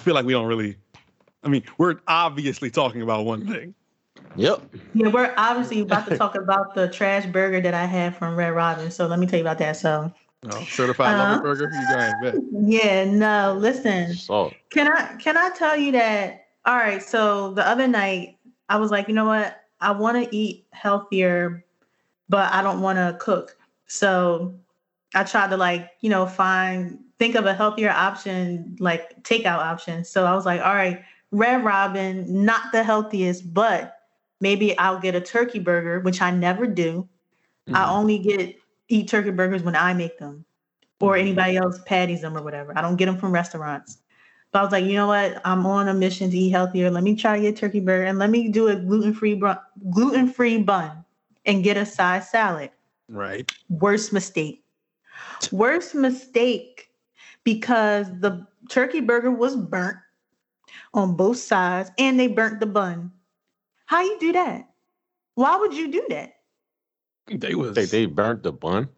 I feel like we don't really. I mean, we're obviously talking about one thing. Yep. Yeah, we're obviously about to talk about the trash burger that I had from Red Robin. So let me tell you about that. So Oh, certified Uh-huh. lover burger. You guys bet. yeah, no, listen. Salt. Can I can I tell you that? All right, so the other night I was like, you know what? I want to eat healthier, but I don't want to cook. So I tried to like, you know, find think of a healthier option, like takeout option. So I was like, all right, Red Robin, not the healthiest, but maybe I'll get a turkey burger, which I never do. I Mhm. only get eat turkey burgers when I make them or anybody else patties them or whatever. I don't get them from restaurants. But I was like, you know what? I'm on a mission to eat healthier. Let me try to get turkey burger and let me do a gluten-free bun, gluten-free bun and get a side salad. Right. Worst mistake. Worst mistake because the turkey burger was burnt on both sides and they burnt the bun. How you do that? Why would you do that? They was. They they burnt the bun.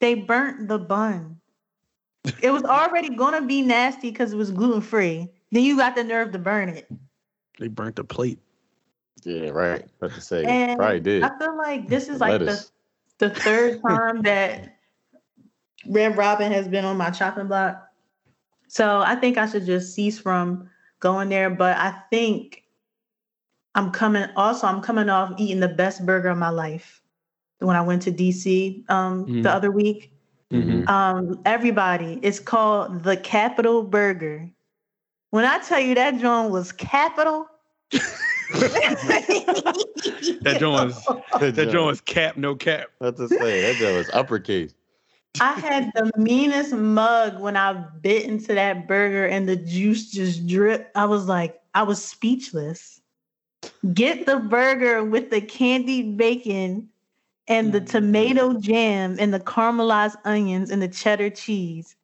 They burnt the bun. It was already gonna be nasty because it was gluten free. Then you got the nerve to burn it. they burnt the plate. Yeah, right. About to say And probably did. I feel like this is The like the, the third time that Red Robin has been on my chopping block. So I think I should just cease from going there. But I think I'm coming also I'm coming off eating the best burger of my life when I went to DC um Mm. the other week. Mhm. um everybody it's called the capital burger when i tell you that joint was capital That joint was that joint was cap, no cap. That's to say? That joint was uppercase. I had the meanest mug when i bit into that burger and the juice just dripped i was like i was speechless. Get the burger with the candied bacon and the mm. tomato jam and the caramelized onions and the cheddar cheese.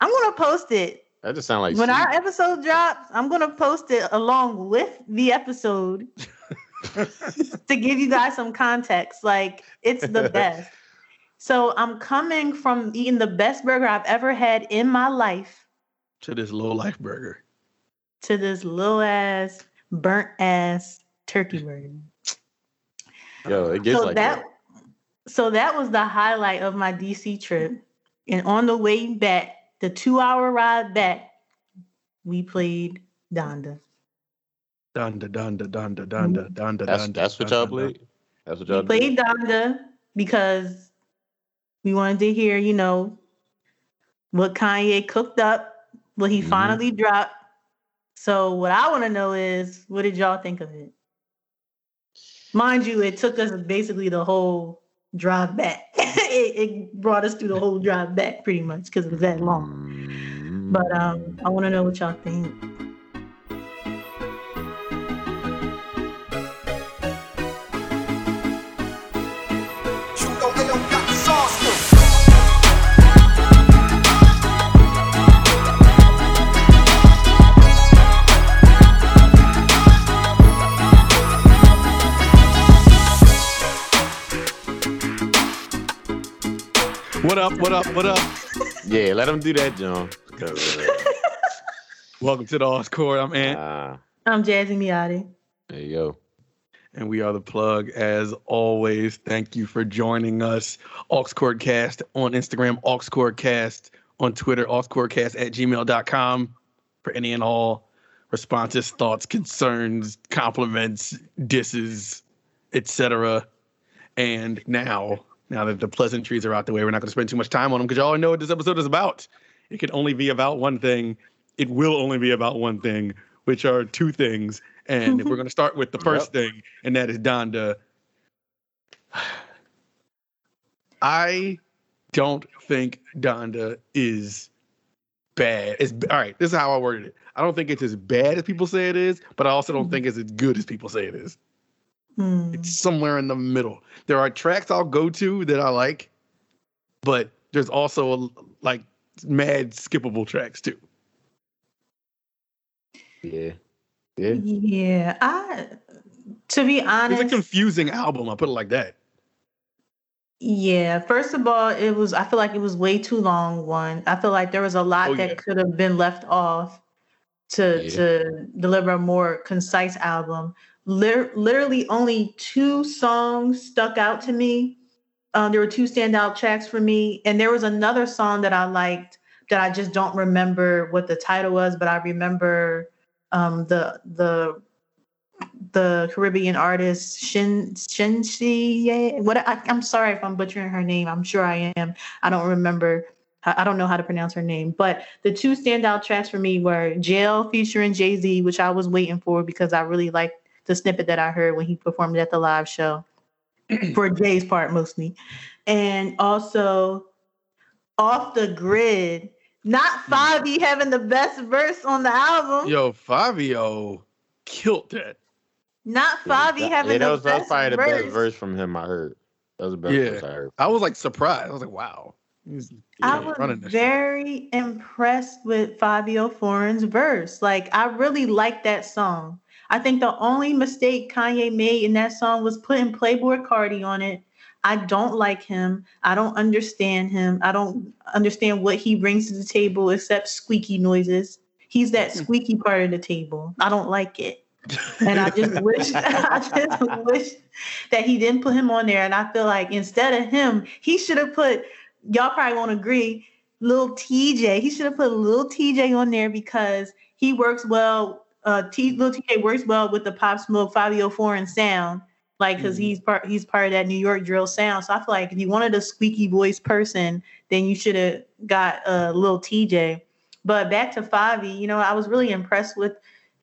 I'm gonna post it. That just sounds like when our episode drops, I'm gonna post it along with the episode to give you guys some context. Like it's the best. So I'm coming from eating the best burger I've ever had in my life to this low life burger. to this little ass burnt ass turkey burger. Yo, it gets so like that, that. so that was the highlight of my DC trip. And on the way back, the two hour ride back, we played Donda. Donda, donda, donda, mm-hmm. donda, donda, That's donda. that's what donda, y'all played. That's what We y'all did? played Donda because we wanted to hear, you know, what Kanye cooked up, what he Mhm. finally dropped. So what I want to know is, what did y'all think of it? Mind you, it took us basically the whole drive back. it, it brought us through the whole drive back pretty much because it was that long. Mm. But um, I want to know what y'all think. Up? What up? What up? yeah, let them do that, John. 'Cause, uh, Welcome to the Aux Court. I'm Ant, ah, I'm Jazzy Miotti. there you go. and we are the plug as always. Thank you for joining us. Aux Court Cast on Instagram, Aux Court Cast on Twitter, AuxCourtcast at gmail.com for any and all responses, thoughts, concerns, compliments, disses, etc. And now, now that the pleasantries are out the way, we're not going to spend too much time on them because y'all know what this episode is about. It can only be about one thing. It will only be about one thing, which are two things. And we're going to start with the first thing, and that is Donda. I don't think Donda is bad. It's all right. This is how I worded it. I don't think it's as bad as people say it is, but I also don't mm-hmm. think it's as good as people say it is. Hmm. It's somewhere in the middle. There are tracks I'll go to that I like, but there's also like mad skippable tracks too. Yeah, yeah. Yeah, I to be honest. It's a confusing album. I'll put it like that. yeah. First of all, it was I feel like it was way too long. One, I feel like there was a lot Oh, that yeah. could have been left off. to Yeah. to deliver a more concise album. Lit- literally, only two songs stuck out to me. Um, there were two standout tracks for me, and there was another song that I liked that I just don't remember what the title was, but I remember um, the the the Caribbean artist Shin Shinshi. What I, I'm sorry if I'm butchering her name. I'm sure I am. I don't remember. I don't know how to pronounce her name. But the two standout tracks for me were Jail featuring Jay Z, which I was waiting for because I really liked the snippet that I heard when he performed at the live show for Jay's part mostly, and also off the grid. Not hmm. Fabi having the best verse on the album. Yo, Fivio killed that. Not Fabi yeah, having that the was, that was best probably the best verse from him I heard. That was the best Yeah. verse I heard. I was like surprised. I was like, wow. He's I yeah, was running this shit. very impressed with Fivio Foreign's verse. Like, I really liked that song. I think the only mistake Kanye made in that song was putting Playboi Carti on it. I don't like him. I don't understand him. I don't understand what he brings to the table except squeaky noises. He's that hmm. squeaky part of the table. I don't like it. And I just wish I just wish that he didn't put him on there. And I feel like instead of him, he should have put y'all probably won't agree, little TJ. He should have put little TJ on there because he works well. Uh, T, little TJ works well with the Pop Smoke Fivio Foreign sound, like because Mhm. he's part he's part of that New York drill sound. So I feel like if you wanted a squeaky voice person, then you should have got a uh, little TJ. But back to Favi, you know, I was really impressed with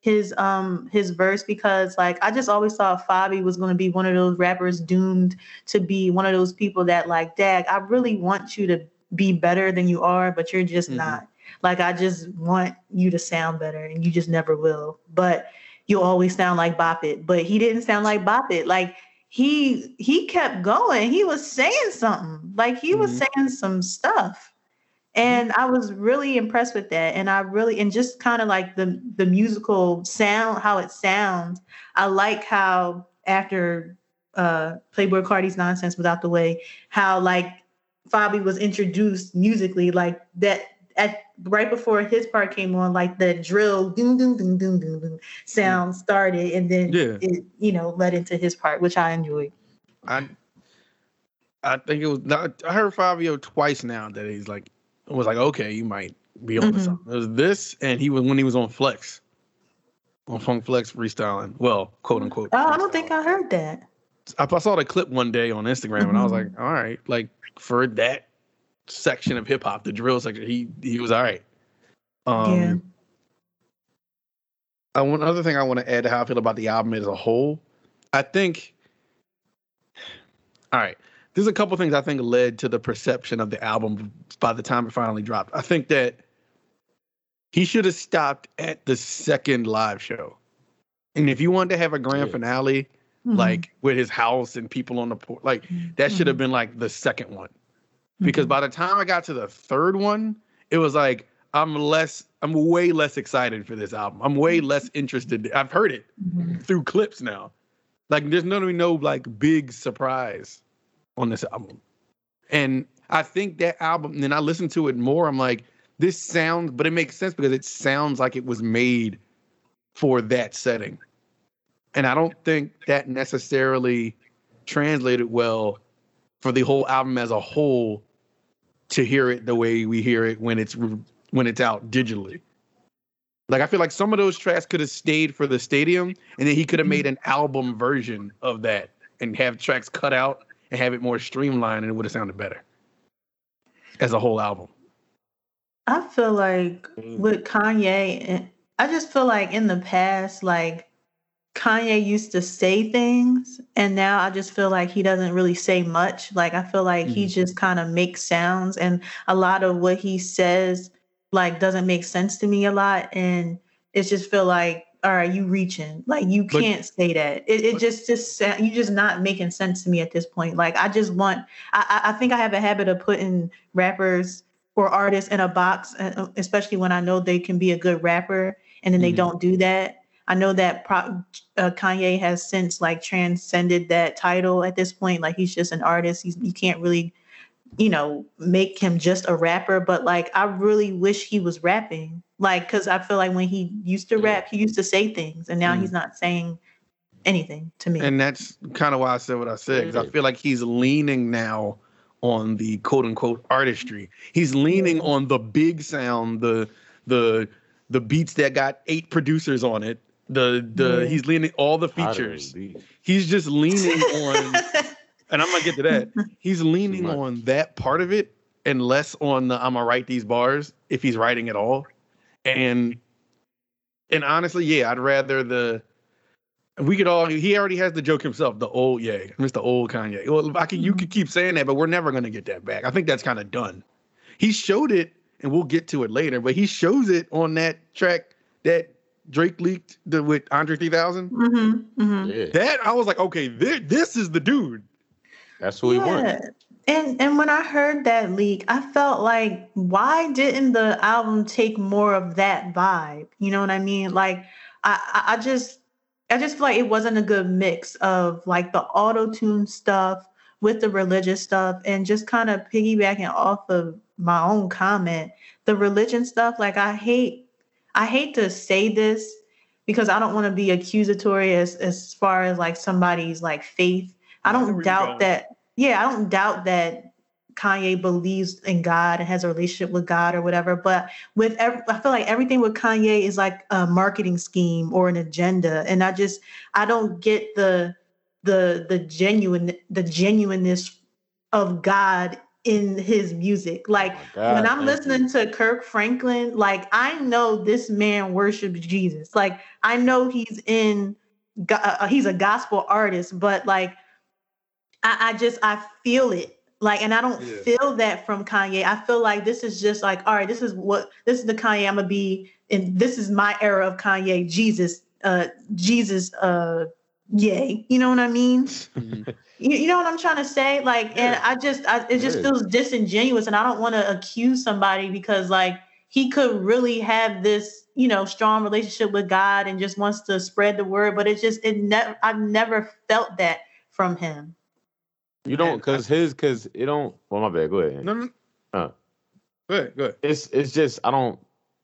his um his verse because like I just always thought Fabi was going to be one of those rappers doomed to be one of those people that like, Dag, I really want you to be better than you are, but you're just Mhm. not. Like I just want you to sound better and you just never will. But you'll always sound like Bop It. But he didn't sound like Bop It. Like he he kept going. He was saying something. Like he was Mhm. saying some stuff. And I was really impressed with that. And I really and just kind of like the the musical sound, how it sounds. I like how after uh Playboi Carti's nonsense was out the way, how like Fabi was introduced musically, like that at right before his part came on, like the drill doom doom doom doom doom doom sound started, and then Yeah. it you know led into his part, which I enjoyed. I I think it was not, I heard Fivio twice now that he's like was like, okay, you might be on Mhm. something. It was this and he was when he was on Flex. On Funk Flex freestyling. Well, quote unquote. Oh, I don't think. I heard that. I, I saw the clip one day on Instagram and I was like, Mhm. all right, like for that section of hip hop, the drill section, he he was all right. Um Yeah. I one other thing I want to add to how I feel about the album as a whole. I think all right. There's a couple things I think led to the perception of the album by the time it finally dropped. I think that he should have stopped at the second live show. And if you wanted to have a grand Yeah. finale, Mhm. like with his house and people on the port, like that should have been like the second one. Because Mhm. by the time I got to the third one, it was like I'm less, I'm way less excited for this album. I'm way less interested. I've heard it Mhm. through clips now. Like there's no no like big surprise on this album. And I think that album, and then I listened to it more. I'm like, this sounds, but it makes sense because it sounds like it was made for that setting. And I don't think that necessarily translated well for the whole album as a whole to hear it the way we hear it when it's when it's out digitally. Like I feel like some of those tracks could have stayed for the stadium, and then he could have made an album version of that and have tracks cut out and have it more streamlined, and it would have sounded better as a whole album. I feel like Mm. with Kanye, I just feel like in the past, like Kanye used to say things, and now I just feel like he doesn't really say much. Like I feel like he Mhm. just kind of makes sounds, and a lot of what he says like doesn't make sense to me a lot, and it just feel like all right, you reaching, like you But- can't say that. It, it but- just just you just not making sense to me at this point. Like I just want, I I think I have a habit of putting rappers or artists in a box, uh, especially when I know they can be a good rapper, and then they Mhm. don't do that. I know that pro- uh, Kanye has since like transcended that title at this point. Like he's just an artist. He's you can't really, you know, make him just a rapper. But like I really wish he was rapping. Like, because I feel like when he used to rap, he used to say things, and now Mm. he's not saying anything to me. And that's kind of why I said what I said because I feel like he's leaning now on the quote unquote artistry. He's leaning on the big sound, the the the beats that got eight producers on it. The the Yeah. he's leaning all the features. He's just leaning on, and I'm gonna get to that. He's leaning on that part of it and less on the I'm gonna write these bars if he's writing at all. And and honestly, yeah, I'd rather the we could all he already has the joke himself, the old yeah, Mr. Old Kanye. Well, I can you mm-hmm. could keep saying that, but we're never gonna get that back. I think that's kind of done. He showed it, and we'll get to it later, but he shows it on that track that Drake leaked the, with Andre 3000. hmm hmm Yeah, That I was like, okay, this, this is the dude. that's who he wants. And and when I heard that leak, I felt like why didn't the album take more of that vibe? You know what I mean? Like I I- I just I just feel like it wasn't a good mix of like the auto tune stuff with the religious stuff and just kind of piggybacking off of my own comment. The religion stuff, like I hate I hate to say this because I don't want to be accusatory as as far as like somebody's like faith. I I know where don't doubt that. Yeah, I don't doubt that Kanye believes in God and has a relationship with God or whatever. But with every, I feel like everything with Kanye is like a marketing scheme or an agenda, and I just I don't get the the the genuine the genuineness of God in his music. Like Oh God, when I'm listening you. to Kirk Franklin, like I know this man worships Jesus. Like I know he's in, uh, he's a gospel artist, but like I, I just I feel it. Like, and I don't Yeah. feel that from Kanye. I feel like this is just like, all right, this is what this is the Kanye I'm gonna be, and this is my era of Kanye. Jesus, uh, Jesus, uh, yay. You know what I mean? You, you know what I'm trying to say? Like, and I just, I, it just Yeah. feels disingenuous, and I don't want to accuse somebody because, like, he could really have this, you know, strong relationship with God and just wants to spread the word, but it just, it never, I've never felt that from him. You don't because his because it don't. Well, my bad. Go ahead. No, no. Huh. Go ahead, go ahead. It's it's just I don't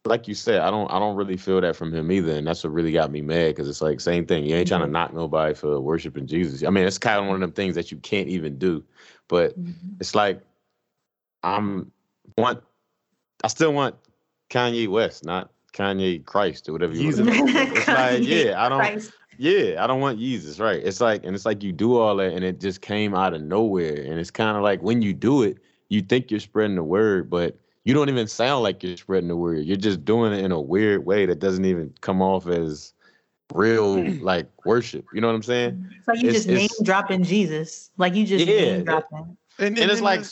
like you said. I don't I don't really feel that from him either, and that's what really got me mad because it's like same thing. You ain't trying to knock nobody for worshiping Jesus. I mean, it's kind of one of them things that you can't even do. But mm-hmm. it's like I'm want. I still want Kanye West, not Kanye Christ or whatever you want to Jesus. call it. It's like yeah, I don't. Christ. Yeah, I don't want Jesus, right? It's like, and it's like you do all that, and it just came out of nowhere. And it's kind of like when you do it, you think you're spreading the word, but you don't even sound like you're spreading the word. You're just doing it in a weird way that doesn't even come off as real, like worship. You know what I'm saying? So you It's- just name dropping Jesus, like you just Yeah, name dropping. And, And it's like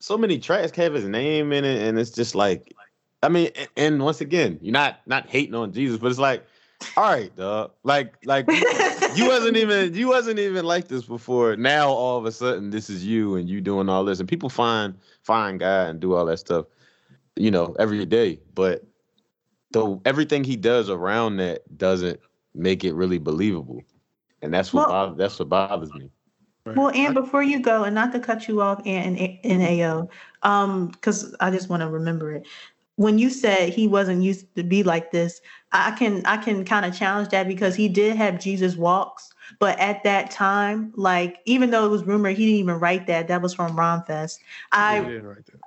so many tracks have his name in it, and it's just like, I mean, a- and once again, you're not not hating on Jesus, but it's like, all right, dog, like like you wasn't even you wasn't even like this before. Now all of a sudden this is you and you doing all this, and people find find God and do all that stuff, you know, every day. But the everything he does around that doesn't make it really believable, and that's what Well- bothers, that's what bothers me. Well, and before you go, and not to cut you off, and and AO, um, because I just want to remember it. When you said he wasn't used to be like this, I can I can kind of challenge that because he did have Jesus walks, but at that time, like even though it was rumored, he didn't even write that. That was from Rhymefest. I Yeah, write there.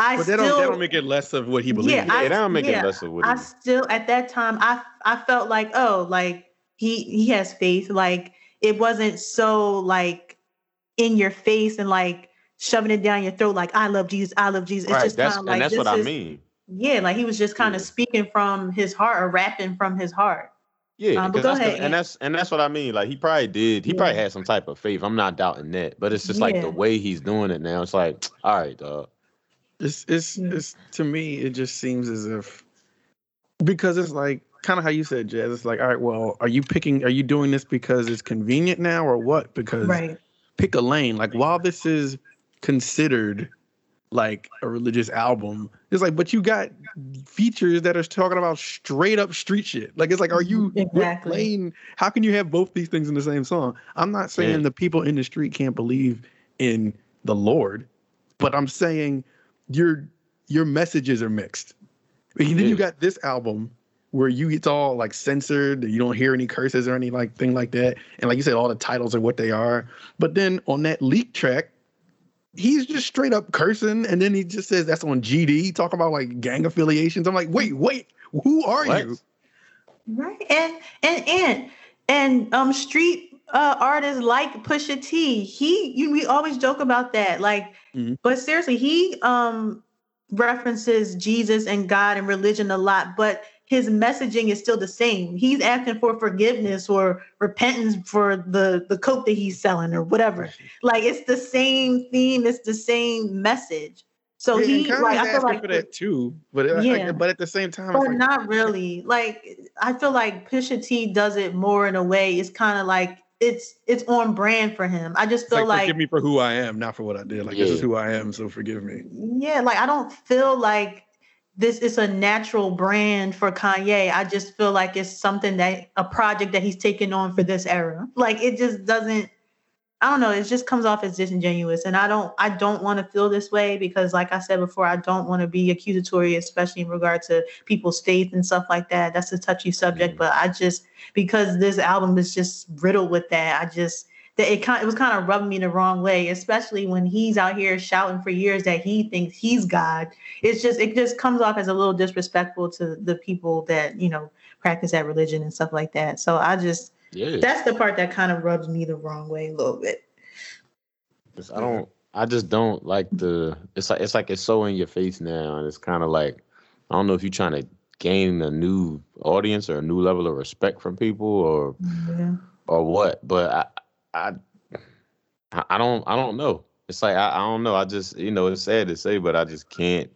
I But that still don't, that don't make it less of what he believes. Yeah, in. I- Yeah, that don't make yeah, it less of what I it is. still at that time I I felt like oh like he he has faith like it wasn't so like in your face and like shoving it down your throat like I love Jesus I love Jesus it's Right, just that's kind of like and that's this what I is- mean. yeah like he was just kind of Yeah. speaking from his heart or rapping from his heart Yeah, Um, but 'cause go that's the- ahead, and that's and that's what I mean. Like he probably did. He probably had some type of faith. I'm not doubting that, but it's just like the way he's doing it now. It's like, all right, dog. It's it's Yeah. it's to me it just seems as if because it's like kind of how you said, Jazz. It's like, all right, well, are you picking? Are you doing this because it's convenient now, or what? Because right pick a lane. Like while this is considered like a religious album, it's like, but you got features that are talking about straight up street shit. Like it's like, are you mm-hmm. Exactly. lane? How can you have both these things in the same song? I'm not saying Yeah. the people in the street can't believe in the Lord, but I'm saying your your messages are mixed. And then you got this album where you it's all like censored. You don't hear any curses or any like thing like that. And like you said, all the titles are what they are. But then on that leak track, he's just straight up cursing, and then he just says that's on GD, talking about like gang affiliations. I'm like, wait, wait, who are What? you? Right. And and and and um street uh artists like Pusha T. He you we always joke about that. Like, Mhm. but seriously, he um references Jesus and God and religion a lot, but his messaging is still the same. He's asking for forgiveness or repentance for the the coke that he's selling or whatever. Like it's the same theme, it's the same message. So Yeah, and he like I feel asking like for that too, but uh, Yeah. but at the same time, but like, not really. Like I feel like Pusha T does it more in a way. It's kind of like it's it's on brand for him. I just feel like, like, forgive me for who I am, not for what I did. Like this is who I am, so forgive me. yeah, like I don't feel like this is a natural brand for Kanye. I just feel like it's something that a project that he's taken on for this era. Like it just doesn't. I don't know. It just comes off as disingenuous, and I don't. I don't want to feel this way because, like I said before, I don't want to be accusatory, especially in regard to people's faith and stuff like that. That's a touchy subject, Mhm. but I just because this album is just riddled with that. I just that it kind it was kind of rubbing me the wrong way, especially when he's out here shouting for years that he thinks he's God. It's just it just comes off as a little disrespectful to the people that you know practice that religion and stuff like that. So I just Yeah. that's the part that kind of rubs me the wrong way a little bit. I don't. I just don't like the. It's like it's like it's so in your face now, and it's kind of like I don't know if you're trying to gain a new audience or a new level of respect from people or Yeah. or what. But I I I don't I don't know. It's like I, I don't know. I just you know it's sad to say, but I just can't.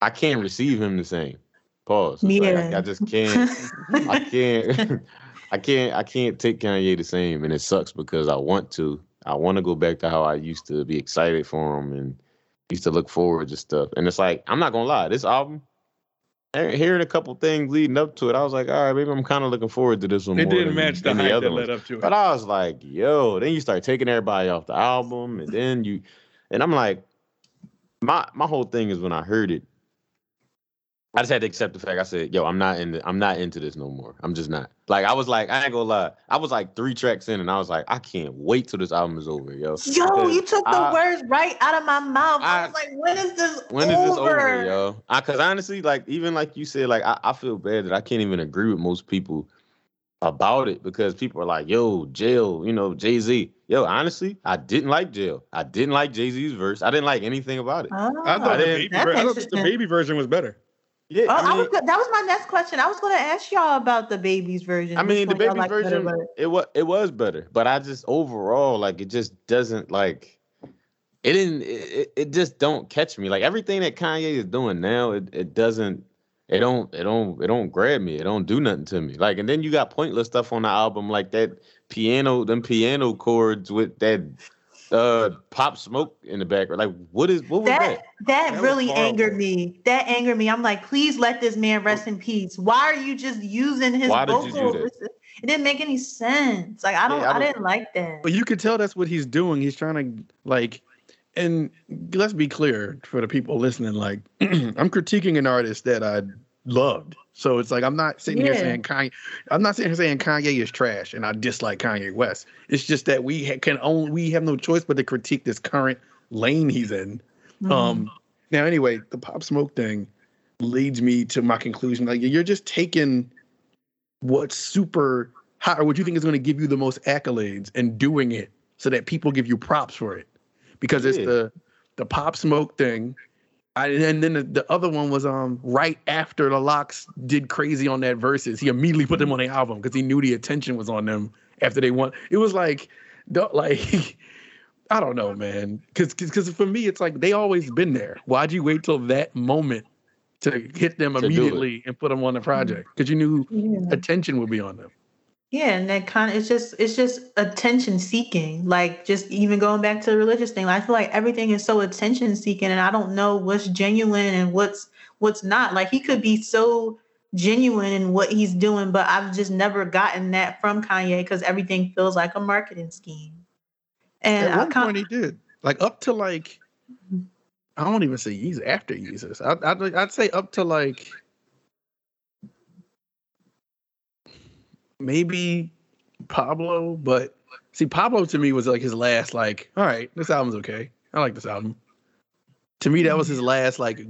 I can't receive him the same. Pause. It's like, I, I just can't. I can't I can't I can't take Kanye the same and it sucks because I want to. I want to go back to how I used to be excited for him and used to look forward to stuff. And it's like, I'm not gonna lie, this album, hearing a couple things leading up to it, I was like, all right, maybe I'm kind of looking forward to this one. It more didn't than- match the hype other that led up to it. But I was like, yo, then you start taking everybody off the album, and then you and I'm like, my my whole thing is when I heard it, I just had to accept the fact. I said, yo, I'm not in the, I'm not into this no more. I'm just not. Like I was like, I ain't gonna lie. I was like three tracks in and I was like, I can't wait till this album is over, yo. Yo, you took the I- words right out of my mouth. I, I- was like, when is this When is over? this over, yo? I, Cause honestly, like even like you said, like I, I feel bad that I can't even agree with most people about it because people are like, yo, jail, you know, Jay Z. Yo, honestly, I didn't like jail. I didn't like Jay Z's verse. I didn't like anything about it. Oh, I thought, the baby, ver- I thought the baby version was better. Yeah, Oh, I I was that was my next question. I was going to ask y'all about the baby's version. I mean, the better, version, but- it was it was better, but I just overall like it just doesn't like it didn't it, it- it just don't catch me. Like everything that Kanye is doing now, it, it doesn't it don't it don't it don't grab me. It don't do nothing to me. Like and then you got pointless stuff on the album like that piano them piano chords with that uh pop smoke in the background. Like what is what was that that? that, That really angered me. That angered me. I'm like, please let this man rest in peace. Why are you just using his Why did you do vocals? It didn't make any sense. Like I don't, Yeah, I I, didn't like that. But you could tell that's what he's doing. He's trying to like, and let's be clear for the people listening. Like, I'm critiquing an artist that I loved. So it's like I'm not sitting here saying Kanye. I'm not sitting here saying Kanye is trash and I dislike Kanye West. It's just that we ha- can only we have no choice but to critique this current lane he's in. Mhm. Um, now anyway, the pop smoke thing leads me to my conclusion. Like you're just taking what's super hot or what you think is going to give you the most accolades and doing it so that people give you props for it because it's the the pop smoke thing. I, and then the, the other one was um right after the Lox did crazy on that Verzuz. He immediately put them on the album because he knew the attention was on them after they won. It was like, don't like. I don't know, man. Because because for me, it's like they always been there. Why'd you wait till that moment to hit them To immediately and put them on the project? Because you knew yeah. attention would be on them. Yeah, and that kind of it's just it's just attention seeking. Like just even going back to the religious thing, I feel like everything is so attention seeking, and I don't know what's genuine and what's what's not. Like he could be so genuine in what he's doing, but I've just never gotten that from Kanye because everything feels like a marketing scheme. And At I one kind point, he did. Like up to like mm-hmm. I don't even say Yeezus after Yeezus. I'd, I'd I'd say up to like maybe Pablo, but see Pablo to me was like his last like all right, this album's okay. I like this album. To me, that was his last like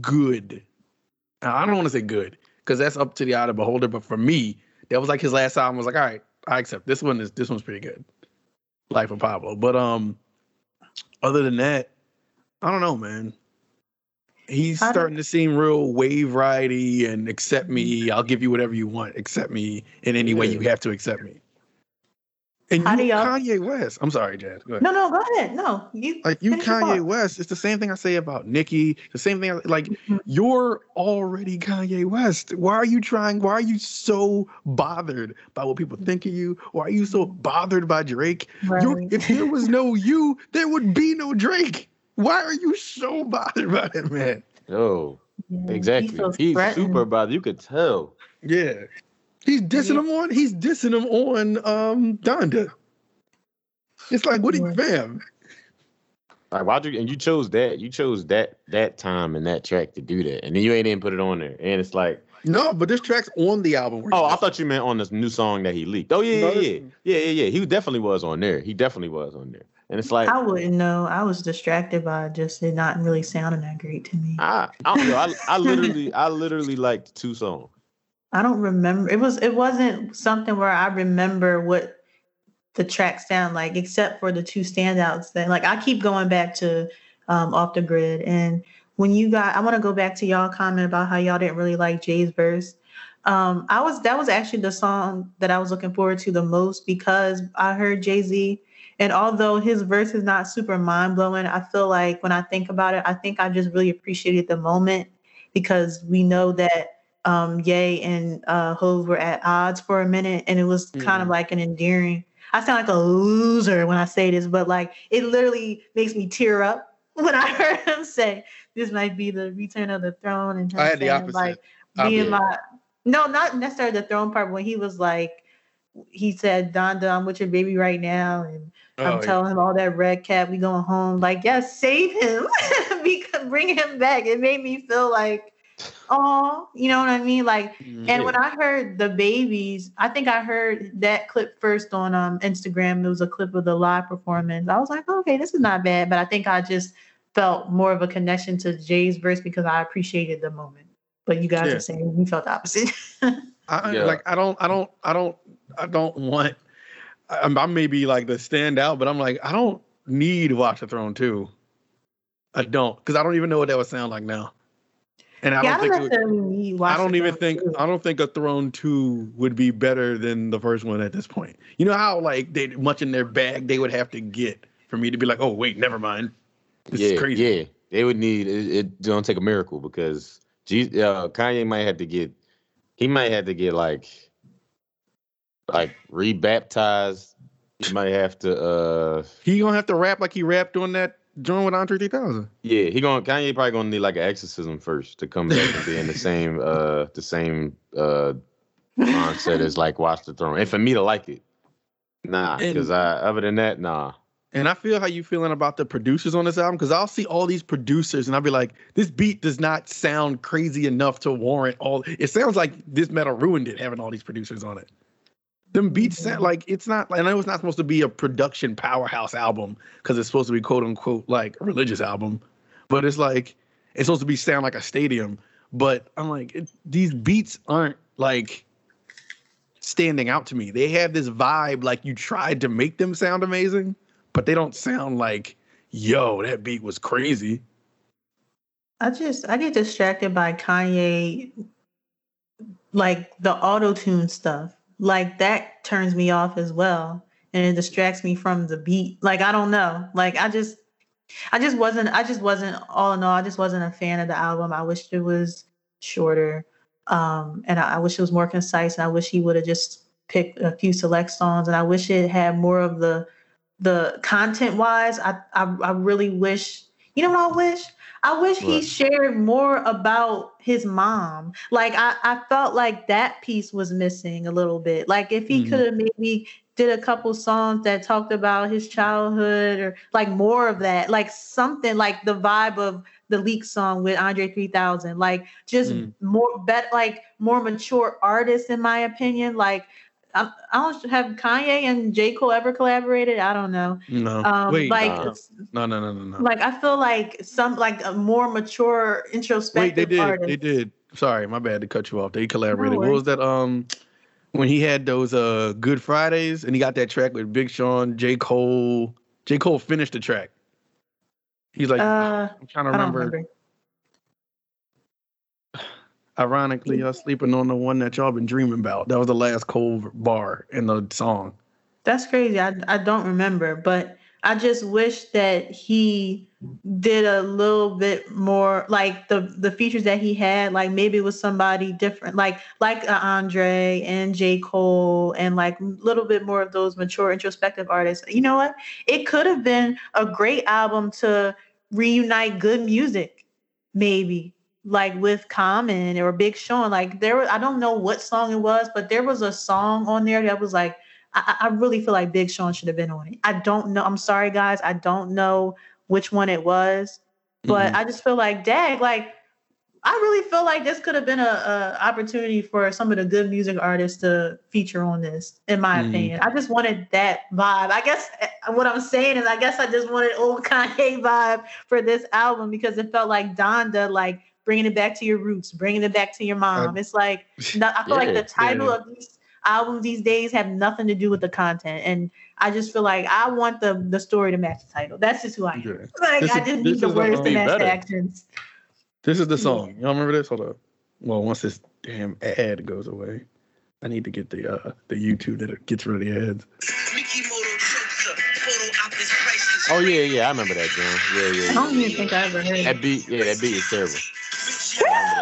good. Now, I don't want to say good because that's up to the eye of the beholder, but for me, that was like his last album. I was like, all right, I accept this one. Is this one's pretty good. Life of Pablo, but um, other than that, I don't know, man. He's How starting to seem real wave ridey and accept me. I'll give you whatever you want. Accept me in any way you have to accept me. And How you, do y'all- Kanye West. I'm sorry, Jad. No, no, go ahead. No, you. Like you, Kanye. West. It's the same thing I say about Nicki. The same thing. I- Like Mhm. you're already Kanye West. Why are you trying? Why are you so bothered by what people think of you? Why are you so bothered by Drake? Right. if there was no you, there would be no Drake. Why are you so bothered by it, man? Oh, Yeah, he exactly. feels He's super bothered. You could tell. Yeah, he's dissing Yeah. him on. He's dissing him on um Donda. It's like, what, do you, Yeah. fam? Like why'd you and you chose that. You chose that that time and that track to do that. And then you ain't even put it on there. And it's like, No, but this track's on the album. oh, I thought you meant on this new song that he leaked. Oh yeah, yeah, yeah. Yeah, yeah, yeah. He definitely was on there. He definitely was on there. And it's like I wouldn't know. I was distracted by just it not really sounding that great to me. I I, yo, I I literally I literally liked two songs. I don't remember. It was it wasn't something where I remember what the track sound like, except for the two standouts. That like I keep going back to um, off the grid, and when you got, I want to go back to y'all comment about how y'all didn't really like Jay's verse. Um, I was that was actually the song that I was looking forward to the most because I heard Jay Z, and although his verse is not super mind blowing, I feel like when I think about it, I think I just really appreciated the moment because we know that um Ye and uh Hove were at odds for a minute and it was kind of Mhm. like an endearing. I sound like a loser when I say this, but like it literally makes me tear up when I heard him say this might be the return of the throne and I had the opposite. like being my no, not necessarily the throne part, when he was like he said, Donda, I'm with your baby right now and I'm Oh, yeah. telling him all that red cat, we going home. Like, yes, save him. bring him back. It made me feel like, oh, you know what I mean? Like, Mhm. and when I heard the babies, I think I heard that clip first on um Instagram. It was a clip of the live performance. I was like, okay, this is not bad. But I think I just felt more of a connection to Jay's verse because I appreciated the moment. But you guys Yeah. are saying you felt the opposite. I Yeah. like I don't I don't I don't I don't want I, I may be like the standout, but I'm like I don't need Watch the Throne 2. I don't because I don't even know what that would sound like now. And I yeah, don't don't think it would, necessarily need I don't even think too. I don't think a Throne 2 would be better than the first one at this point. You know how like they much in their bag they would have to get for me to be like, oh wait, never mind. This yeah, is crazy. yeah. They would need it, it don't take a miracle because Je- uh, Kanye might have to get he might have to get like like rebaptized. He might have to uh He gonna have to rap like he rapped on that joint with Andre 3000. yeah, he gonna Kanye probably gonna need like an exorcism first to come back and be in the same uh the same uh mindset as like Watch the Throne. And for me to like it. Nah, because I other than that, nah. And I feel how you feeling about the producers on this album because I'll see all these producers and I'll be like, this beat does not sound crazy enough to warrant all. It sounds like this metal ruined it having all these producers on it. Them beats sound like it's not. I know it's not supposed to be a production powerhouse album because it's supposed to be quote unquote like a religious album, but it's like it's supposed to be sound like a stadium. But I'm like, it, these beats aren't like standing out to me. They have this vibe like you tried to make them sound amazing, but they don't sound like, yo, that beat was crazy. I just I get distracted by Kanye like the auto tune stuff. Like that turns me off as well. And it distracts me from the beat. Like I don't know. Like I just I just wasn't I just wasn't all in all, I just wasn't a fan of the album. I wished it was shorter. Um and I, I wish it was more concise and I wish he would have just picked a few select songs and I wish it had more of the the content wise. I I, I really wish you know what I wish? I wish he shared more about his mom. Like I, I felt like that piece was missing a little bit. Like if he Mhm. could have maybe did a couple songs that talked about his childhood or like more of that, like something like the vibe of the leak song with Andre 3000, like just Mm. more bet like more mature artists in my opinion. Like I, I don't have Kanye and J Cole ever collaborated. I don't know. No. Um, Wait. like nah. no, no, no, no, no. like I feel like some like a more mature introspective. Wait, introspective they did. artist. They did. Sorry, my bad to cut you off. They collaborated. No what was that? Um, when he had those uh Good Fridays and he got that track with Big Sean, J Cole. J Cole finished the track. He's like, Uh, I'm trying to I don't remember. remember. Ironically, y'all sleeping on the one that y'all been dreaming about. That was the last Cole bar in the song. That's crazy. I I don't remember, but I just wish that he did a little bit more like the the features that he had like maybe it was somebody different like like uh, Andre and J Cole and like a little bit more of those mature introspective artists. You know what? It could have been a great album to reunite good music maybe like with Common or Big Sean like there were- I don't know what song it was but there was a song on there that was like I, I really feel like Big Sean should have been on it. I don't know. I'm sorry, guys. I don't know which one it was, but Mhm. I just feel like, dag, like I really feel like this could have been a, a opportunity for some of the good music artists to feature on this. In my Mhm. opinion, I just wanted that vibe. I guess eh, what I'm saying is, I guess I just wanted old Kanye vibe for this album because it felt like Donda, like bringing it back to your roots, bringing it back to your mom. it's like no- I feel like the title yeah. of these albums these days have nothing to do with the content, and I just feel like I want the the story to match the title. That's just who I am. Yeah. Like This I is- just this need the words to Be match the actions. This is the song. Y'all remember this? Hold up. Well, once this damn ad goes away, I need to get the uh the YouTube that gets rid of the ads. Oh yeah, yeah, I remember that, John. Yeah, yeah. I don't yeah, even yeah. think I ever heard. That beat, yeah, that beat is terrible.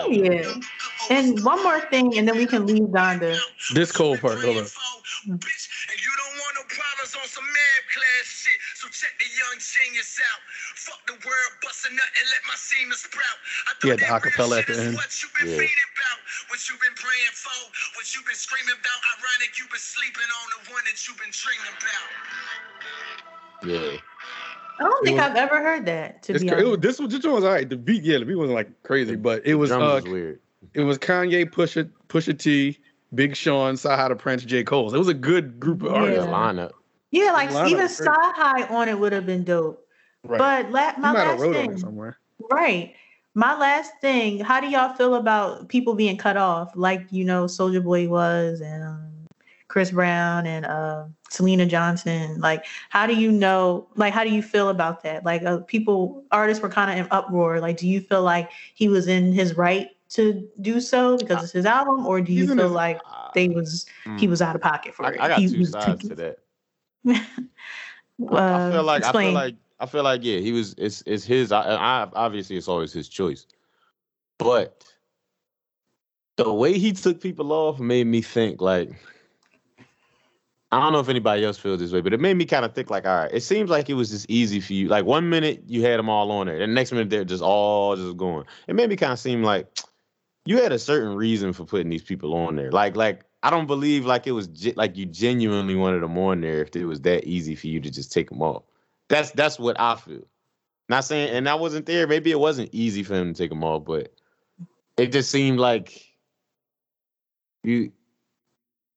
Yeah. And one more thing, and then we can leave Donda. This Cole part. Hold up. Bitch, and you don't want no problems on some mad class shit. So check the young genius out. Fuck the world, bust a nut and let my semen sprout. I He had the that real acapella at the end. What you been Yeah. about, what you been praying for, what you been screaming about. Ironic, you been sleeping on the one that you been dreaming about. Yeah. I don't think was- I've ever heard that. To It's be cra- it was, honest. this was this one was all right. The beat, yeah, the beat wasn't like crazy, but it was Drums uh was weird. it was Kanye, Pusha, Pusha T, Big Sean, CyHi da Prynce, J. Cole. It was a good group of Yeah. Yeah, artists. lineup. yeah, like Lineup even was. Sky High on it would have been dope. Right. But la- my last wrote on it thing, somewhere. right? My last thing. How do y'all feel about people being cut off, like you know, Soulja Boy was and um, Chris Brown and uh, Syleena Johnson? Like, how do you know? Like, how do you feel about that? Like, uh, people, artists were kind of in uproar. Like, do you feel like he was in his right to do so because it's his album, or do you He's in feel his- like they was he Mm. was out of pocket for I, it? I got He two was sides too- to that. Uh, I feel like I feel like I feel like yeah, he was it's it's his I, I obviously it's always his choice. But the way he took people off made me think like I don't know if anybody else feels this way, but it made me kind of think like, all right, it seems like it was just easy for you. Like one minute you had them all on there, and the next minute they're just all just going. It made me kind of seem like you had a certain reason for putting these people on there. Like like I don't believe like it was ge- like you genuinely wanted them on there if it was that easy for you to just take them off. That's that's what I feel. Not saying, and I wasn't there. Maybe it wasn't easy for him to take them off, but it just seemed like you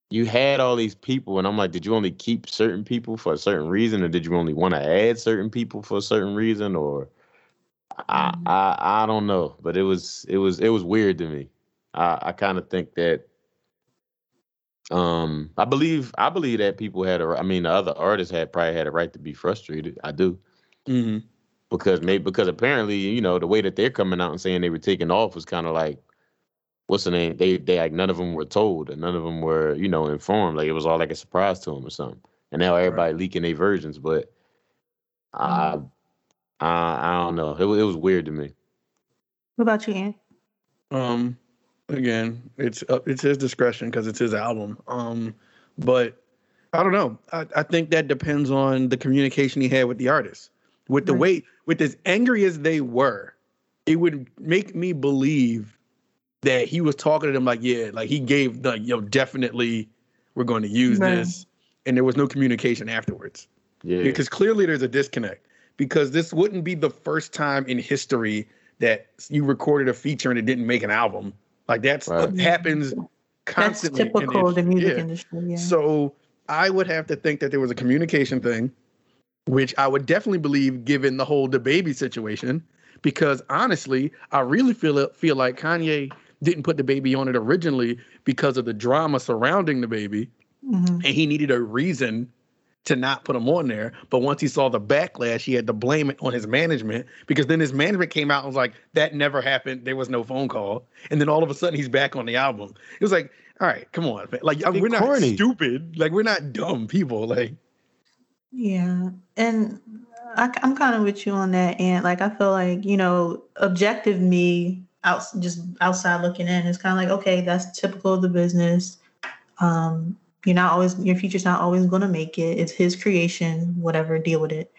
you had all these people, and I'm like, did you only keep certain people for a certain reason, or did you only want to add certain people for a certain reason, or I Mhm. I I don't know, but it was it was it was weird to me. I I kind of think that um I believe I believe that people had a I mean the other artists had probably had a right to be frustrated. I do Mm-hmm. because maybe because apparently you know the way that they're coming out and saying they were taken off was kind of like what's the name they they like none of them were told and none of them were you know informed like it was all like a surprise to them or something and now everybody leaking their versions but I I I don't know it was, it was weird to me what about you, Ann? Um, again, it's uh, it's his discretion because it's his album. Um, but I don't know. I, I think that depends on the communication he had with the artist. With the Right. way, with as angry as they were, it would make me believe that he was talking to them like, yeah, like he gave the, you know, definitely we're going to use Right. this. and there was no communication afterwards. Yeah. Because clearly there's a disconnect. Because this wouldn't be the first time in history that you recorded a feature and it didn't make an album. Like that's what Right. happens That's constantly. in typical of the music yeah. industry. Yeah. So I would have to think that there was a communication thing, which I would definitely believe given the whole the baby situation. Because honestly, I really feel feel like Kanye didn't put the baby on it originally because of the drama surrounding the baby, Mhm. and he needed a reason to not put him on there. But once he saw the backlash, he had to blame it on his management because then his management came out and was like, "That never happened. There was no phone call." And then all of a sudden, he's back on the album. It was like, "All right, come on, man. like we're not corny. stupid. Like we're not dumb people. Like Yeah, and I, am kind of with you on that. And like, I feel like you know, objective me out just outside looking in it's kind of like, okay, that's typical of the business. Um, you're not always your future's not always going to make it. It's his creation, whatever. Deal with it.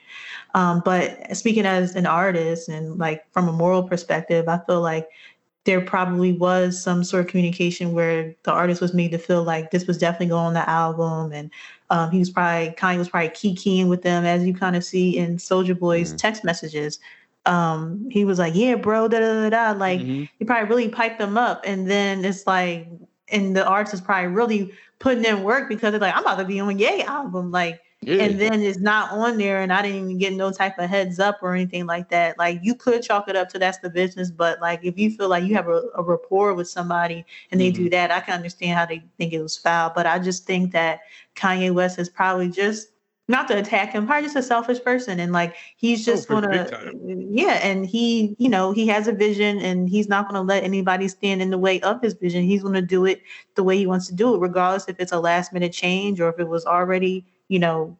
Um, but speaking as an artist and like from a moral perspective, I feel like there probably was some sort of communication where the artist was made to feel like this was definitely going on the album and um, he was probably Kanye was probably key keying with them as you kind of see in Soulja Boy's Mhm. text messages. Um, he was like, "Yeah, bro, da da da da." Like mhm. he probably really piped them up, and then it's like, and the artist is probably really putting in work because they're like, "I'm about to be on Ye album," like, yeah. and then it's not on there, and I didn't even get no type of heads up or anything like that. Like you could chalk it up to that's the business, but like if you feel like you have a, a rapport with somebody and they do that, I can understand how they think it was foul. But I just think that Kanye West is probably just not to attack him, probably just a selfish person, and like he's Oh, just for gonna, yeah, and he, you know, he has a vision, and he's not gonna let anybody stand in the way of his vision. He's gonna do it the way he wants to do it, regardless if it's a last minute change or if it was already, you know,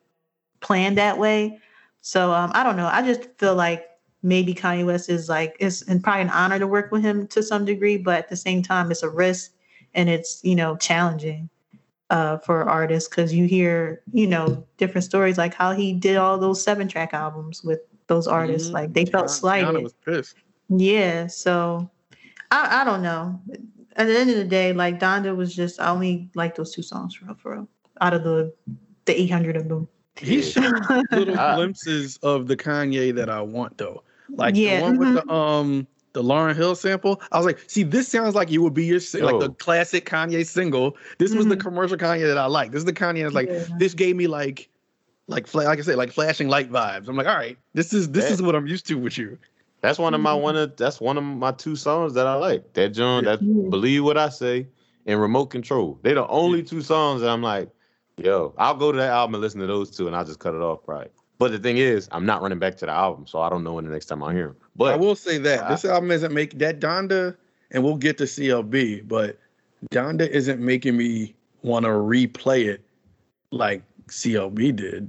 planned that way. So um, I don't know. I just feel like maybe Kanye West is like it's and probably an honor to work with him to some degree, but at the same time, it's a risk and it's you know challenging uh, for artists because you hear you know different stories like how he did all those seven track albums with those artists. Mhm. Like they felt Rihanna- slighted. Rihanna was pissed. Yeah, so I I don't know. At the end of the day, like Donda was just I only like those two songs for real, for real. Out of the the eight hundred of them. He showed little glimpses of the Kanye that I want though. Like Yeah, the one with mhm. the um the Lauryn Hill sample. I was like, see, this sounds like you would be your si- like the classic Kanye single. This was the Mhm. commercial Kanye that I like. This is the Kanye that's like Yeah. this gave me like like fla- like I said like flashing light vibes. I'm like, all right, this is this That- is what I'm used to with you. That's one of my Mhm. one of that's one of my two songs that I like. That John, Yeah. that Yeah. believe what I say, and remote control. They're the only two songs that I'm like, yo, I'll go to that album and listen to those two, and I'll just cut it off, right? But the thing is, I'm not running back to the album, so I don't know when the next time I hear him. But I will say that I- this album isn't making that Donda, and we'll get to CLB, but Donda isn't making me want to replay it like CLB did.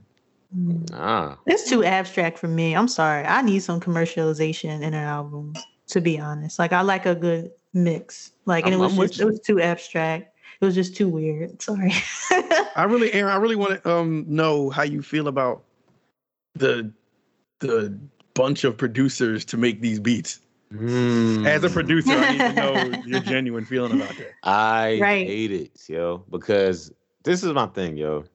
nah, It's too abstract for me. I'm sorry. I need some commercialization in an album, to be honest. Like I like a good mix. Like and I'm- it was I'm just it was too abstract. It was just too weird. Sorry. I really, Aaron, I really want to um know how you feel about the the bunch of producers to make these beats. Hmm. As a producer, I need to know your genuine feeling about that. I Right. hate it, yo, because this is my thing, yo.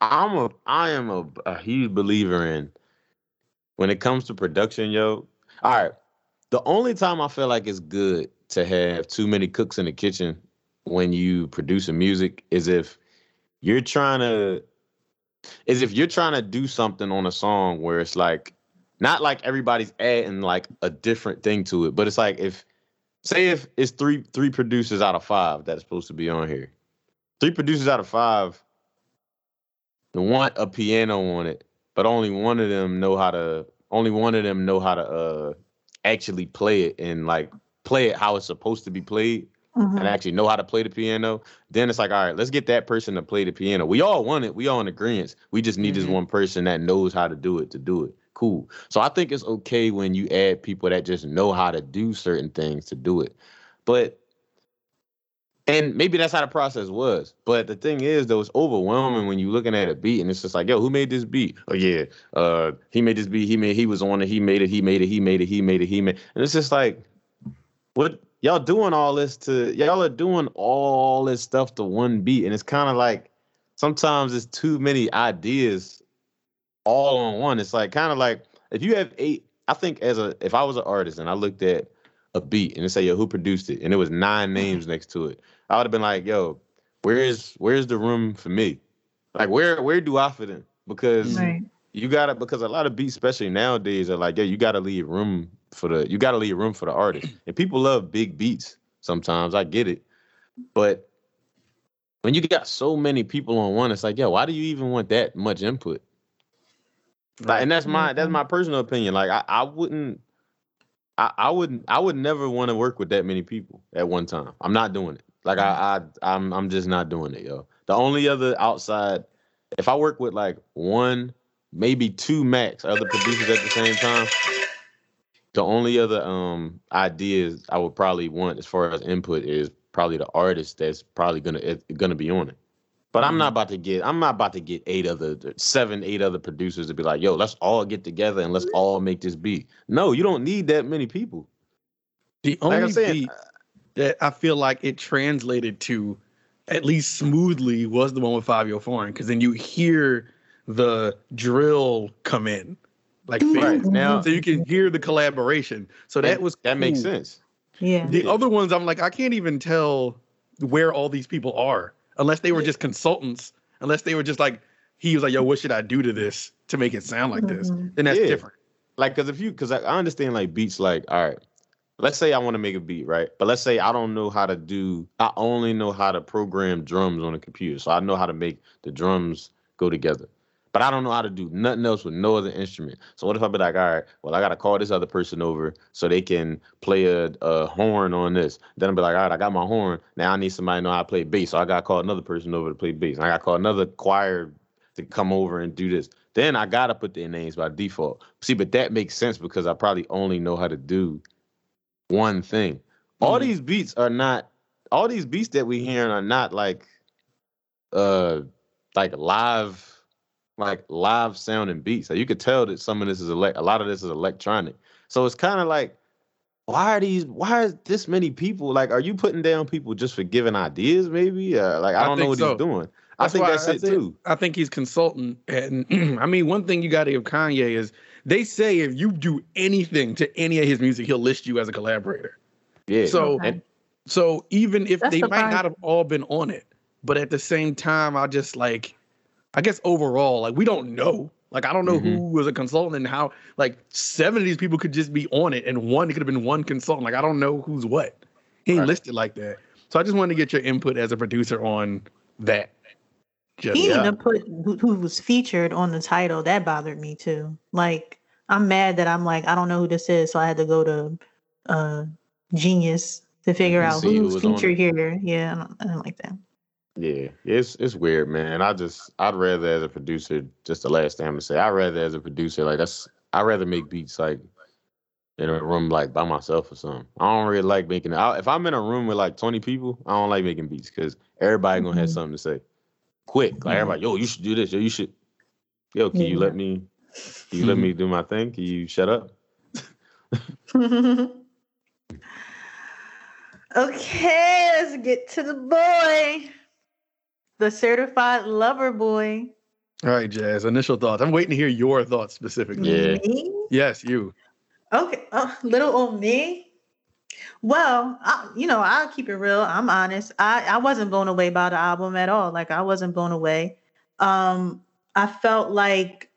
I'm a I am a, a huge believer in when it comes to production, yo. All right. The only time I feel like it's good to have too many cooks in the kitchen when you produce a music is if you're trying to is if you're trying to do something on a song where it's like not like everybody's adding like a different thing to it, but it's like if say if it's three three producers out of five that's supposed to be on here. Three producers out of five want a piano on it, but only one of them know how to only one of them know how to uh actually play it and like play it how it's supposed to be played Mhm. and actually know how to play the piano, then it's like, all right, let's get that person to play the piano. We all want it. We all in agreement. We just need Mhm. this one person that knows how to do it to do it. Cool. So I think it's okay when you add people that just know how to do certain things to do it. But and maybe that's how the process was. But the thing is, though, it's overwhelming when you're looking at a beat and it's just like, yo, who made this beat? Oh yeah, uh, he made this beat. He made. He was on it. He made it. He made it. He made it. He made it. He made. And it's just like, what y'all doing all this to? Y'all are doing all this stuff to one beat, and it's kind of like sometimes it's too many ideas all on one. It's like kind of like if you have eight. I think as a if I was an artist and I looked at a beat and it say yo who produced it and it was nine mm-hmm. names next to it, I would have been like yo, where's where's the room for me? Like where where do I fit in? Because Right. you gotta because a lot of beats, especially nowadays, are like, yeah, you gotta leave room for the you gotta leave room for the artist. And people love big beats sometimes. I get it. But when you got so many people on one, it's like, yeah, why do you even want that much input? Like, and that's my that's mm-hmm. my personal opinion. Like I, I wouldn't I, I wouldn't I would never want to work with that many people at one time. I'm not doing it. Like I, mm-hmm. I I'm I'm just not doing it, yo. The only other outside if I work with like one, maybe two max other producers at the same time, the only other um ideas I would probably want as far as input is probably the artist that's probably gonna gonna be on it. But I'm not about to get I'm not about to get eight other seven, eight other producers to be like, yo, let's all get together and let's all make this beat. No, you don't need that many people. The only saying, beat that I feel like it translated to at least smoothly was the one with Fivio Foreign, because then you hear the drill come in, like right now so you can hear the collaboration. So that, was that makes cool. sense. Yeah. The Yeah. other ones, I'm like, I can't even tell where all these people are unless they were just consultants. Unless they were just like, he was like, "Yo, what should I do to this to make it sound like this?" Mhm. Then that's Yeah. different. like because if you because I, I understand like beats like all right let's say i want to make a beat right but let's say i don't know how to do i only know how to program drums on a computer so i know how to make the drums go together but i don't know how to do nothing else with no other instrument so what if i be like all right well i gotta call this other person over so they can play a, a horn on this then i'll be like all right i got my horn now i need somebody to know how to play bass so i gotta call another person over to play bass and i gotta call another choir to come over and do this then I gotta put their names by default. See, but that makes sense because I probably only know how to do one thing. All Mhm. these beats are not all these beats that we hearing are not like uh like live like live sounding beats. Like you could tell that some of this is elect a lot of this is electronic. So it's kind of like why are these why is this many people like are you putting down people just for giving ideas maybe uh, like i I don't know what so. he's doing i think why that's I it think- too I think he's consulting. And I mean, one thing you got to give Kanye is they say if you do anything to any of his music, he'll list you as a collaborator. yeah So, Okay. so even if That's they might surprising. not have all been on it, but at the same time, I just like, I guess overall, like we don't know. Like I don't know Mhm. who was a consultant and how. Like seven of these people could just be on it, and one it could have been one consultant. Like I don't know who's what. He ain't Right. listed like that. So I just wanted to get your input as a producer on that. Just, He Yeah. even put who, who was featured on the title. That bothered me too. Like I'm mad that I'm like I don't know who this is, so I had to go to uh Genius to figure out see who who's featured here. Yeah, I don't, I don't like that. Yeah, it's it's weird, man. I just I'd rather as a producer, just the last thing I'm gonna say, I'd rather as a producer, like that's I'd rather make beats like in a room like by myself or something. I don't really like making I, if I'm in a room with like 20 people, I don't like making beats because everybody gonna have Mhm. something to say. Quick. Like everybody, yo, you should do this, yo, you should yo, can you let me can you let me do my thing? Can you shut up? okay, let's get to the boy, the certified lover boy. All right, Jazz. Initial thoughts. I'm waiting to hear your thoughts specifically. Yeah. Me? Yes, you. Okay, uh, little old me. Well, I, you know, I'll keep it real. I'm honest. I, I wasn't blown away by the album at all. Like I wasn't blown away. Um, I felt like,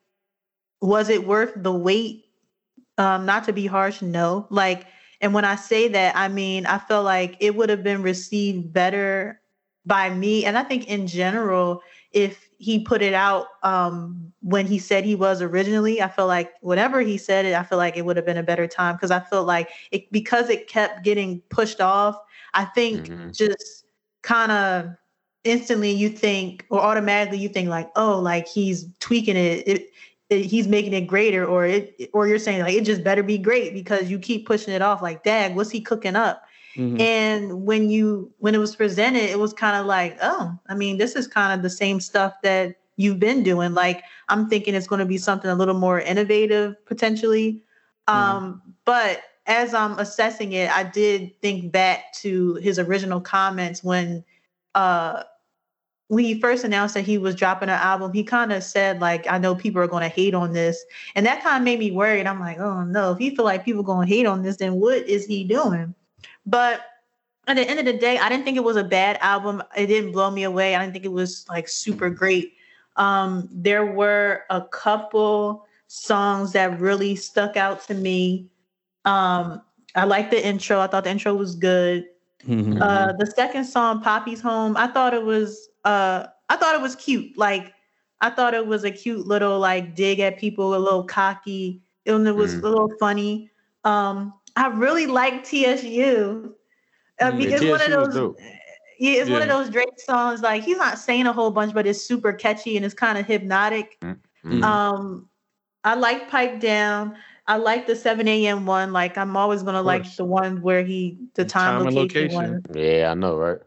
was it worth the wait? Um, not to be harsh, no. Like, and when I say that, I mean I felt like it would have been received better by me, and I think in general, if he put it out um, when he said he was originally, I feel like whatever he said it, I feel like it would have been a better time because I felt like it because it kept getting pushed off. I think Mhm. just kind of instantly you think or automatically you think like oh like he's tweaking it, it, it he's making it greater or it or you're saying like it just better be great because you keep pushing it off like dag what's he cooking up Mhm. and when you when it was presented it was kind of like oh i mean this is kind of the same stuff that you've been doing like i'm thinking it's going to be something a little more innovative potentially um but as i'm assessing it i did think back to his original comments when uh when he first announced that he was dropping an album, he kind of said like, "I know people are going to hate on this," and that kind of made me worried. I'm like, "Oh no, if he feel like people going to hate on this, then what is he doing?" But at the end of the day, I didn't think it was a bad album. It didn't blow me away. I didn't think it was like super great. Um, there were a couple songs that really stuck out to me. Um, I liked the intro. I thought the intro was good. Mhm. Uh, the second song, Papi's Home, I thought it was uh, I thought it was cute. Like I thought it was a cute little like dig at people, a little cocky. And it was Mm. a little funny. Um, I really like TSU. Uh, Mm, because yeah, one of those yeah, it's one of those Drake songs. Like he's not saying a whole bunch, but it's super catchy and it's kind of hypnotic. Mhm. Um, I like Pipe Down. I like the 7 a.m. one. Like I'm always gonna like the one where he the time, Time and location, location. one. Yeah, I know, right?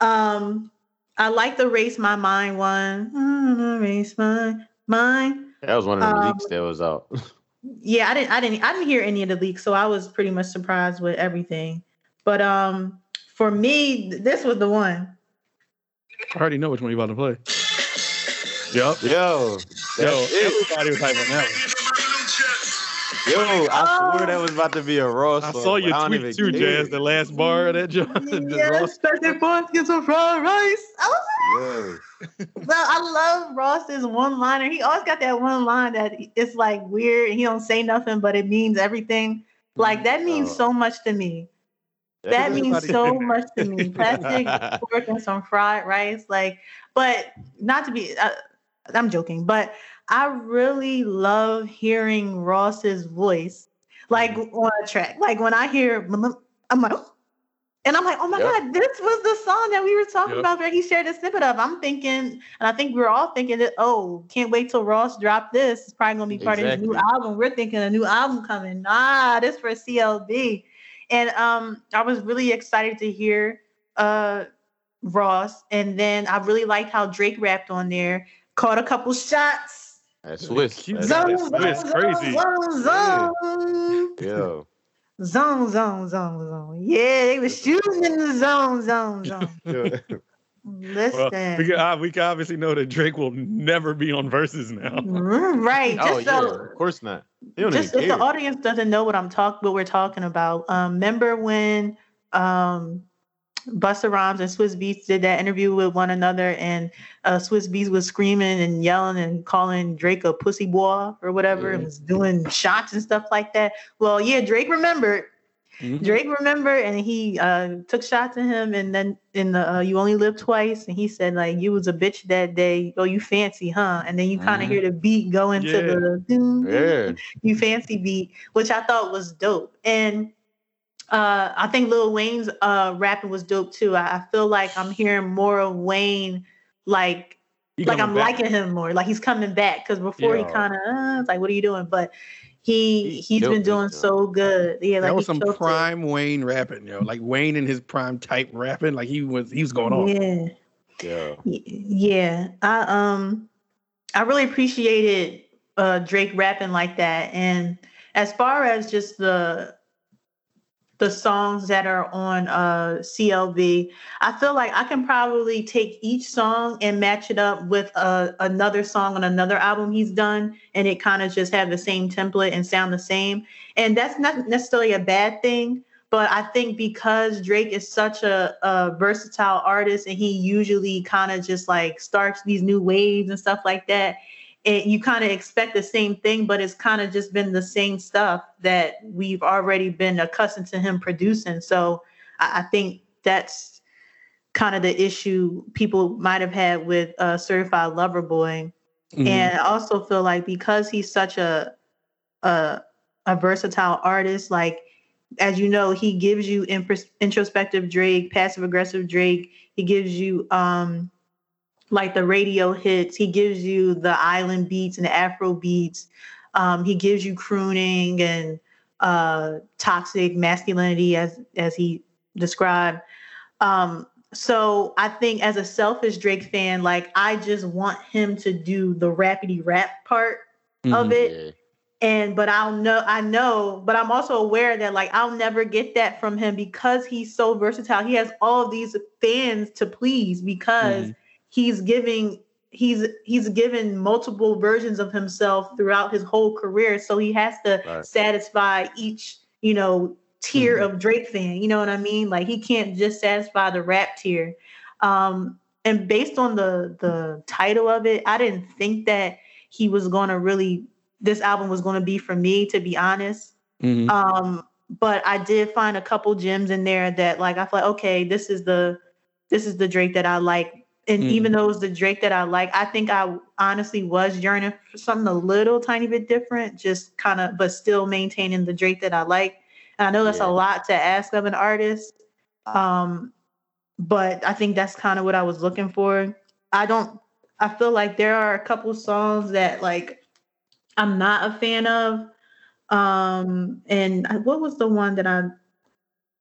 Um, I like the Race My Mind one. Mm, Race My Mind. That was one of the Um, leaks that was out. Yeah, I didn't I didn't I didn't hear any of the leaks, so I was pretty much surprised with everything. But um for me, this was the one. I already know which one you're about to play. Yep. Yo, Yo, everybody was hyping on that one. Yo, I swear Oh. that was about to be a raw I saw but your don't tweet even too, care. Jazz. The last bar of that joint. the Yeah, Ross- second forth, get some fried rice. I was Yo. Well, I love Ross's one liner. He always got that one line that it's like weird and he don't say nothing, but it means everything. Like that mm, means Oh. so much to me. That means so much to me. Plastic pork and some fried rice. Like, but not to be, uh, I'm joking, but I really love hearing Ross's voice, like mm. on a track. Like when I hear, I'm like, "Oh." And I'm like, oh my Yep. God, this was the song that we were talking Yep. about where he shared a snippet of. I'm thinking, and I think we we're all thinking that, oh, can't wait till Ross drop this. It's probably gonna be part of his new album. We're thinking a new album coming. Nah, this for CLB. And um, I was really excited to hear uh Ross. And then I really liked how Drake rapped on there, caught a couple shots. That's Swizz. That's Zone, That's zone, Swizz, crazy. zone, zone, Yo. Zone, zone, zone, zone. Yeah, they were shooting in the zone, zone, zone. Listen, Well, we, can, uh, we can obviously know that Drake will never be on Verzuz now. Mm, right? oh Just yeah, so, of course not. Just if the audience doesn't know what I'm talking, what we're talking about. Um, remember when um, Busta Rhymes and Swizz Beatz did that interview with one another, and uh, Swizz Beatz was screaming and yelling and calling Drake a pussy boy or whatever, and was doing shots and stuff like that. Well, yeah, Drake remembered. Mhm. Drake remembered, and he uh, took shots at him, and then in the uh, "You Only Live Twice," and he said like, "You was a bitch that day. Oh, you fancy, huh?" And then you kind of Mhm. hear the beat go into Yeah. the Yeah. you fancy beat, which I thought was dope. And uh, I think Lil Wayne's uh, rapping was dope too. I, I feel like I'm hearing more of Wayne, like He like I'm back. liking him more. Like he's coming back because before he kind of uh, it's like, what are you doing? But he He he's killed been doing so good. Yeah, like that was some killed it. prime Wayne rapping, yo. Like Wayne in his prime type rapping. Like he was he was going on. Yeah. Yeah. Yeah, I um, I really appreciated uh Drake rapping like that. And as far as just the the songs that are on uh CLB, I feel like I can probably take each song and match it up with uh, another song on another album he's done, and it kind of just have the same template and sound the same. And that's not necessarily a bad thing. But I think because Drake is such a, a versatile artist and he usually kind of just like starts these new waves and stuff like that, and you kind of expect the same thing, but it's kind of just been the same stuff that we've already been accustomed to him producing. So I, I think that's kind of the issue people might have had with uh, Certified Lover Boy. Mhm. And I also feel like because he's such a a, a versatile artist, like as you know, he gives you introspective Drake, passive aggressive Drake. He gives you um like the radio hits. He gives you the island beats and the Afro beats. Um, he gives you crooning and uh, toxic masculinity, as as he described. Um, so I think as a selfish Drake fan, like I just want him to do the rapidy rap part of Mhm. it and but I'll know I know, but I'm also aware that like I'll never get that from him because he's so versatile. He has all these fans to please because Mhm. He's giving he's he's given multiple versions of himself throughout his whole career so he has to Right. satisfy each you know tier Mhm. of drake fan you know what i mean like he can't just satisfy the rap tier um and based on the the title of it i didn't think that he was going to really this album was going to be for me to be honest Mhm. um but i did find a couple gems in there that like i thought okay this is the this is the drake that i like and Mm. even though it's the drake that i like i think i honestly was yearning for something a little tiny bit different just kind of but still maintaining the drake that i like and i know that's Yeah. a lot to ask of an artist um but i think that's kind of what i was looking for i don't i feel like there are a couple songs that like i'm not a fan of um and what was the one that i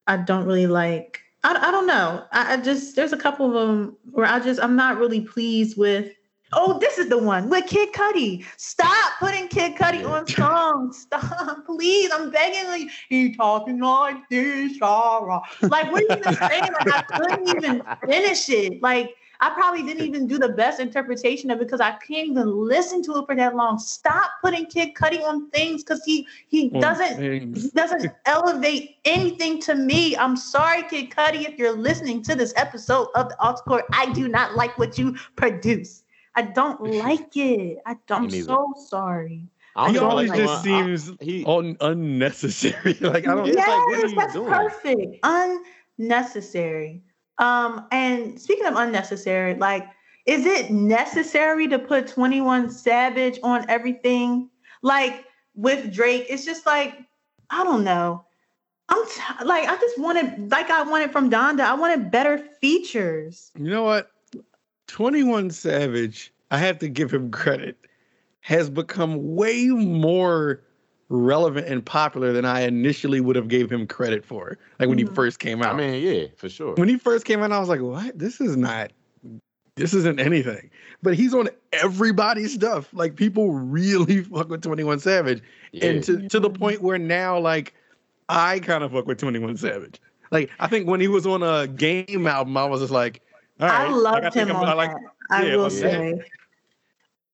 i don't really like i, I don't know. I, I just there's a couple of them where i just i'm not really pleased with oh this is the one with kid Cudi. stop putting kid Cudi on songs. Stop. Please i'm begging you. He talking like this rah, rah. like what are you even saying? Like i couldn't even finish it. Like I probably didn't even do the best interpretation of it because I can't even listen to it for that long. Stop putting Kid Cudi on things because he he Well, doesn't he doesn't elevate anything to me. I'm sorry, Kid Cudi, if you're listening to this episode of the Aux Court. I do not like what you produce. I don't like it. I don't, I'm so sorry. I He always like the just one- I- seems he un- unnecessary. like I don't. It's yes, like, what are you that's doing? perfect. Unnecessary. Um, and speaking of unnecessary, like, is it necessary to put 21 Savage on everything? Like with Drake, it's just like, I don't know. I'm t- like, I just wanted, like I wanted from Donda, I wanted better features. You know what? 21 Savage, I have to give him credit, has become way more relevant and popular than I initially would have gave him credit for. Like when he Mhm. first came out. I mean, yeah, for sure. when he first came out, I was like, what? This is not this isn't anything. But he's on everybody's stuff. Like people really fuck with 21 Savage. Yeah. And to, to the point where now, like, I kind of fuck with 21 Savage. Like, I think when he was on a game album, I was just like, all right. I loved like, think him I'm- on I like that. I yeah, will like, say.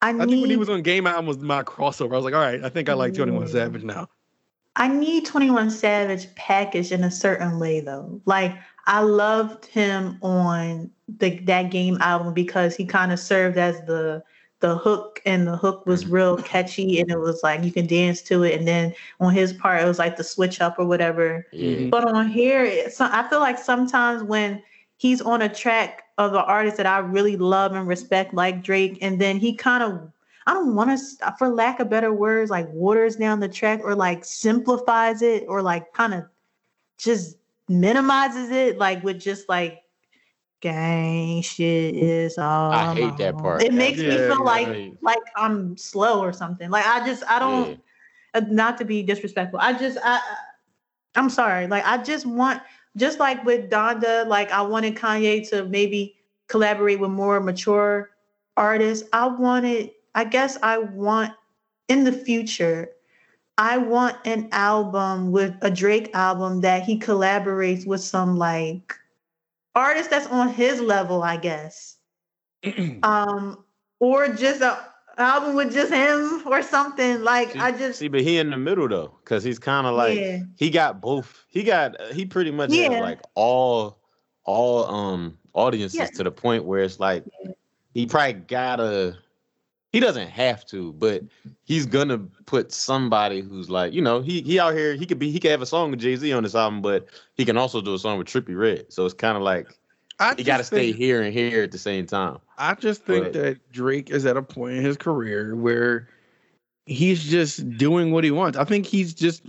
I I need, think when he was on Game Album was my crossover. I was like, all right, I think I like 21 Mm. Savage now. I need 21 Savage packaged in a certain way though. Like I loved him on the that game album because he kind of served as the the hook and the hook was real catchy and it was like you can dance to it and then on his part it was like the switch up or whatever. yeah. But on here, it's, I feel like sometimes when he's on a track of an artist that I really love and respect, like Drake, and then he kind of, I don't want to, for lack of better words, like waters down the track or like simplifies it or like kind of just minimizes it, like with just like gang shit is all. I hate that part. It makes me feel yeah, like I like I'm slow or something. Like I just I don't yeah. uh, not to be disrespectful. I just I I- I'm sorry. Like I just want just like with Donda, like I wanted Kanye to maybe collaborate with more mature artists. I wanted, I guess I want in the future, I want an album with a Drake album that he collaborates with some like artist that's on his level, I guess. Um, or just a album with just him or something. Like See- I just See, but he in the middle though, because he's kind of like yeah. he got both. He got he pretty much Yeah. like all all um audiences Yeah. to the point where it's like he probably gotta. He doesn't have to, but he's gonna put somebody who's like, you know, he he out here. He could be. He could have a song with Jay Z on this album, but he can also do a song with Trippie Redd. So it's kind of like I you got to stay here and here at the same time. I just think But- that Drake is at a point in his career where he's just doing what he wants. I think he's just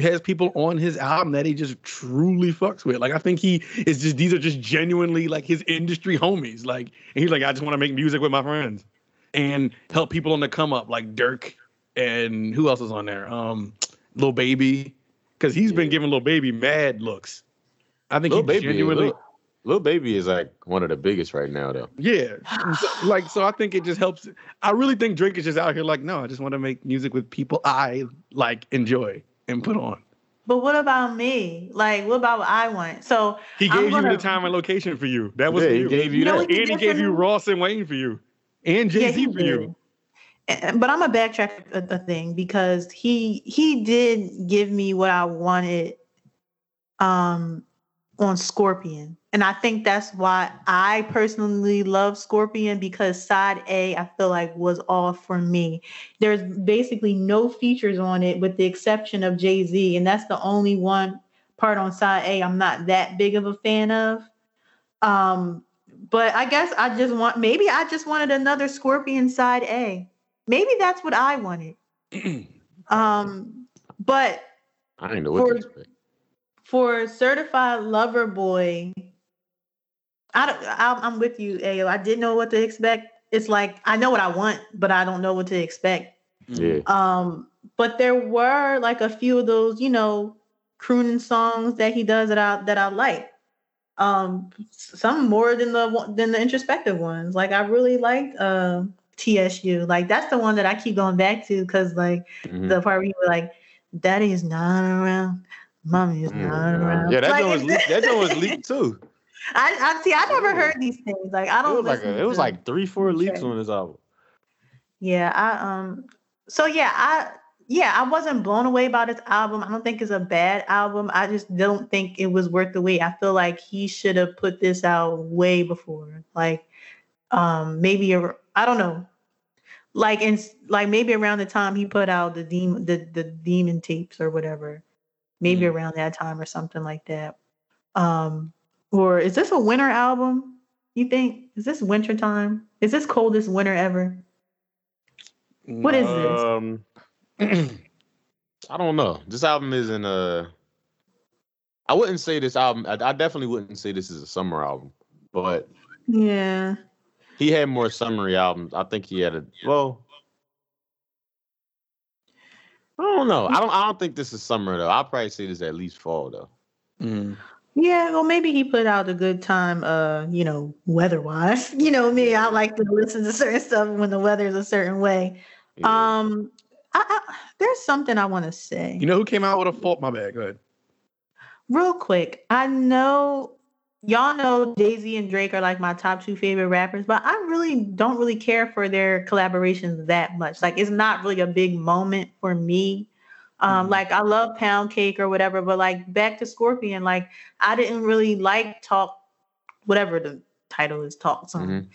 has people on his album that he just truly fucks with. Like I think he is just these are just genuinely like his industry homies. Like and he's like, I just want to make music with my friends and help people on the come up, like Durk and who else is on there? Um Lil Baby. Cause he's been giving Lil Baby mad looks. I think Lil he baby, genuinely Lil, Lil baby is like one of the biggest right now, though. Yeah. So- like so I think it just helps. I really think Drake is just out here like, no, I just want to make music with people I like enjoy and put on. but what about me? Like, what about what I want? So He I'm gave you gonna- the time and location for you. That was Yeah, for he gave you You know that. what and he gave you different- Ross and Wayne for you, and Jay Z he for you. did. And- But I'm a backtrack a, a thing because he he did give me what I wanted um on Scorpion. And I think that's why I personally love Scorpion because side A I feel like was all for me. There's basically no features on it with the exception of Jay-Z and that's the only one part on side A I'm not that big of a fan of. Um but I guess I just want maybe I just wanted another Scorpion side A. Maybe that's what I wanted. Um, but I didn't know what For- to expect. for certified lover boy, I don't. I, I'm with you, Ayo. I didn't know what to expect. It's like I know what I want, but I don't know what to expect. Yeah. Um, but there were like a few of those, you know, crooning songs that he does that I that I like. Um, some more than the one- than the introspective ones. Like I really liked uh, TSU. Like that's the one that I keep going back to because like Mhm. the part where you were like, "Daddy is not around, Mommy is Mm, not around." Yeah, that Like, was leaked. That joint was leaked too. I, I see. I never heard these things. Like I don't. was like a, it was like three, four leaks Okay. on this album. Yeah, I um so yeah, I yeah, I wasn't blown away by this album. I don't think it's a bad album. I just don't think it was worth the wait. I feel like he should have put this out way before. Like um maybe a, I don't know. Like in like maybe around the time he put out the demon the, the demon tapes or whatever. Maybe Mm. around that time or something like that. Um or is this a winter album? You think? Is this winter time? Is this coldest winter ever? What is this? Um, I don't know. This album isn't a. I wouldn't say this album. I, I definitely wouldn't say this is a summer album, but Yeah. he had more summery albums. I think he had a well. I don't know. I don't. I don't think this is summer though. I'll probably say this at least fall though. Mm. Yeah, well maybe he put out a good time uh, you know, weather wise. You know me, I like to listen to certain stuff when the weather's a certain way. Yeah. Um I, I there's something I want to say. You know who came out with a fault? My bad. Go ahead. Real quick, I know y'all know Jay-Z and Drake are like my top two favorite rappers, but I really don't really care for their collaborations that much. Like it's not really a big moment for me. Um, Mhm. like I love Pound Cake or whatever, but like back to Scorpion, like I didn't really like Talk, whatever the title is, Talk something. Mhm.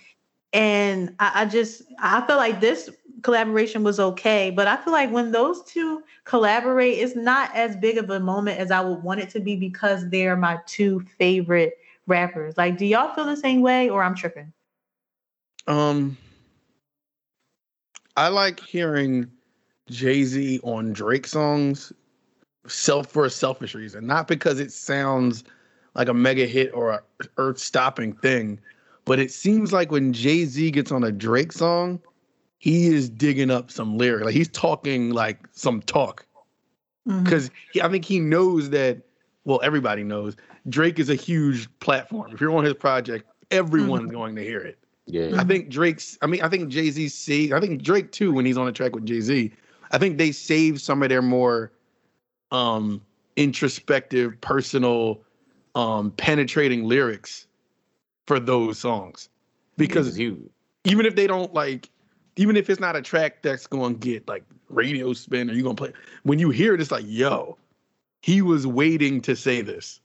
And I, I just I feel like this collaboration was okay, but I feel like when those two collaborate, it's not as big of a moment as I would want it to be because they're my two favorite rappers. Like, do y'all feel the same way or I'm tripping? Um, I like hearing Jay Z on Drake songs, self for a selfish reason, not because it sounds like a mega hit or a earth stopping thing, but it seems like when Jay Z gets on a Drake song, he is digging up some lyric, like he's talking like some talk mm-hmm. because I think he knows that. Well, everybody knows Drake is a huge platform. If you're on his project, everyone's mm-hmm. going to hear it. Yeah. I think Drake's. I mean, I think Jay Z see. I think Drake too when he's on a track with Jay Z. I think they save some of their more um introspective, personal, um penetrating lyrics for those songs because he, even if they don't like, even if it's not a track that's going to get like radio spin or you're gonna play, when you hear it, it's like, yo, he was waiting to say this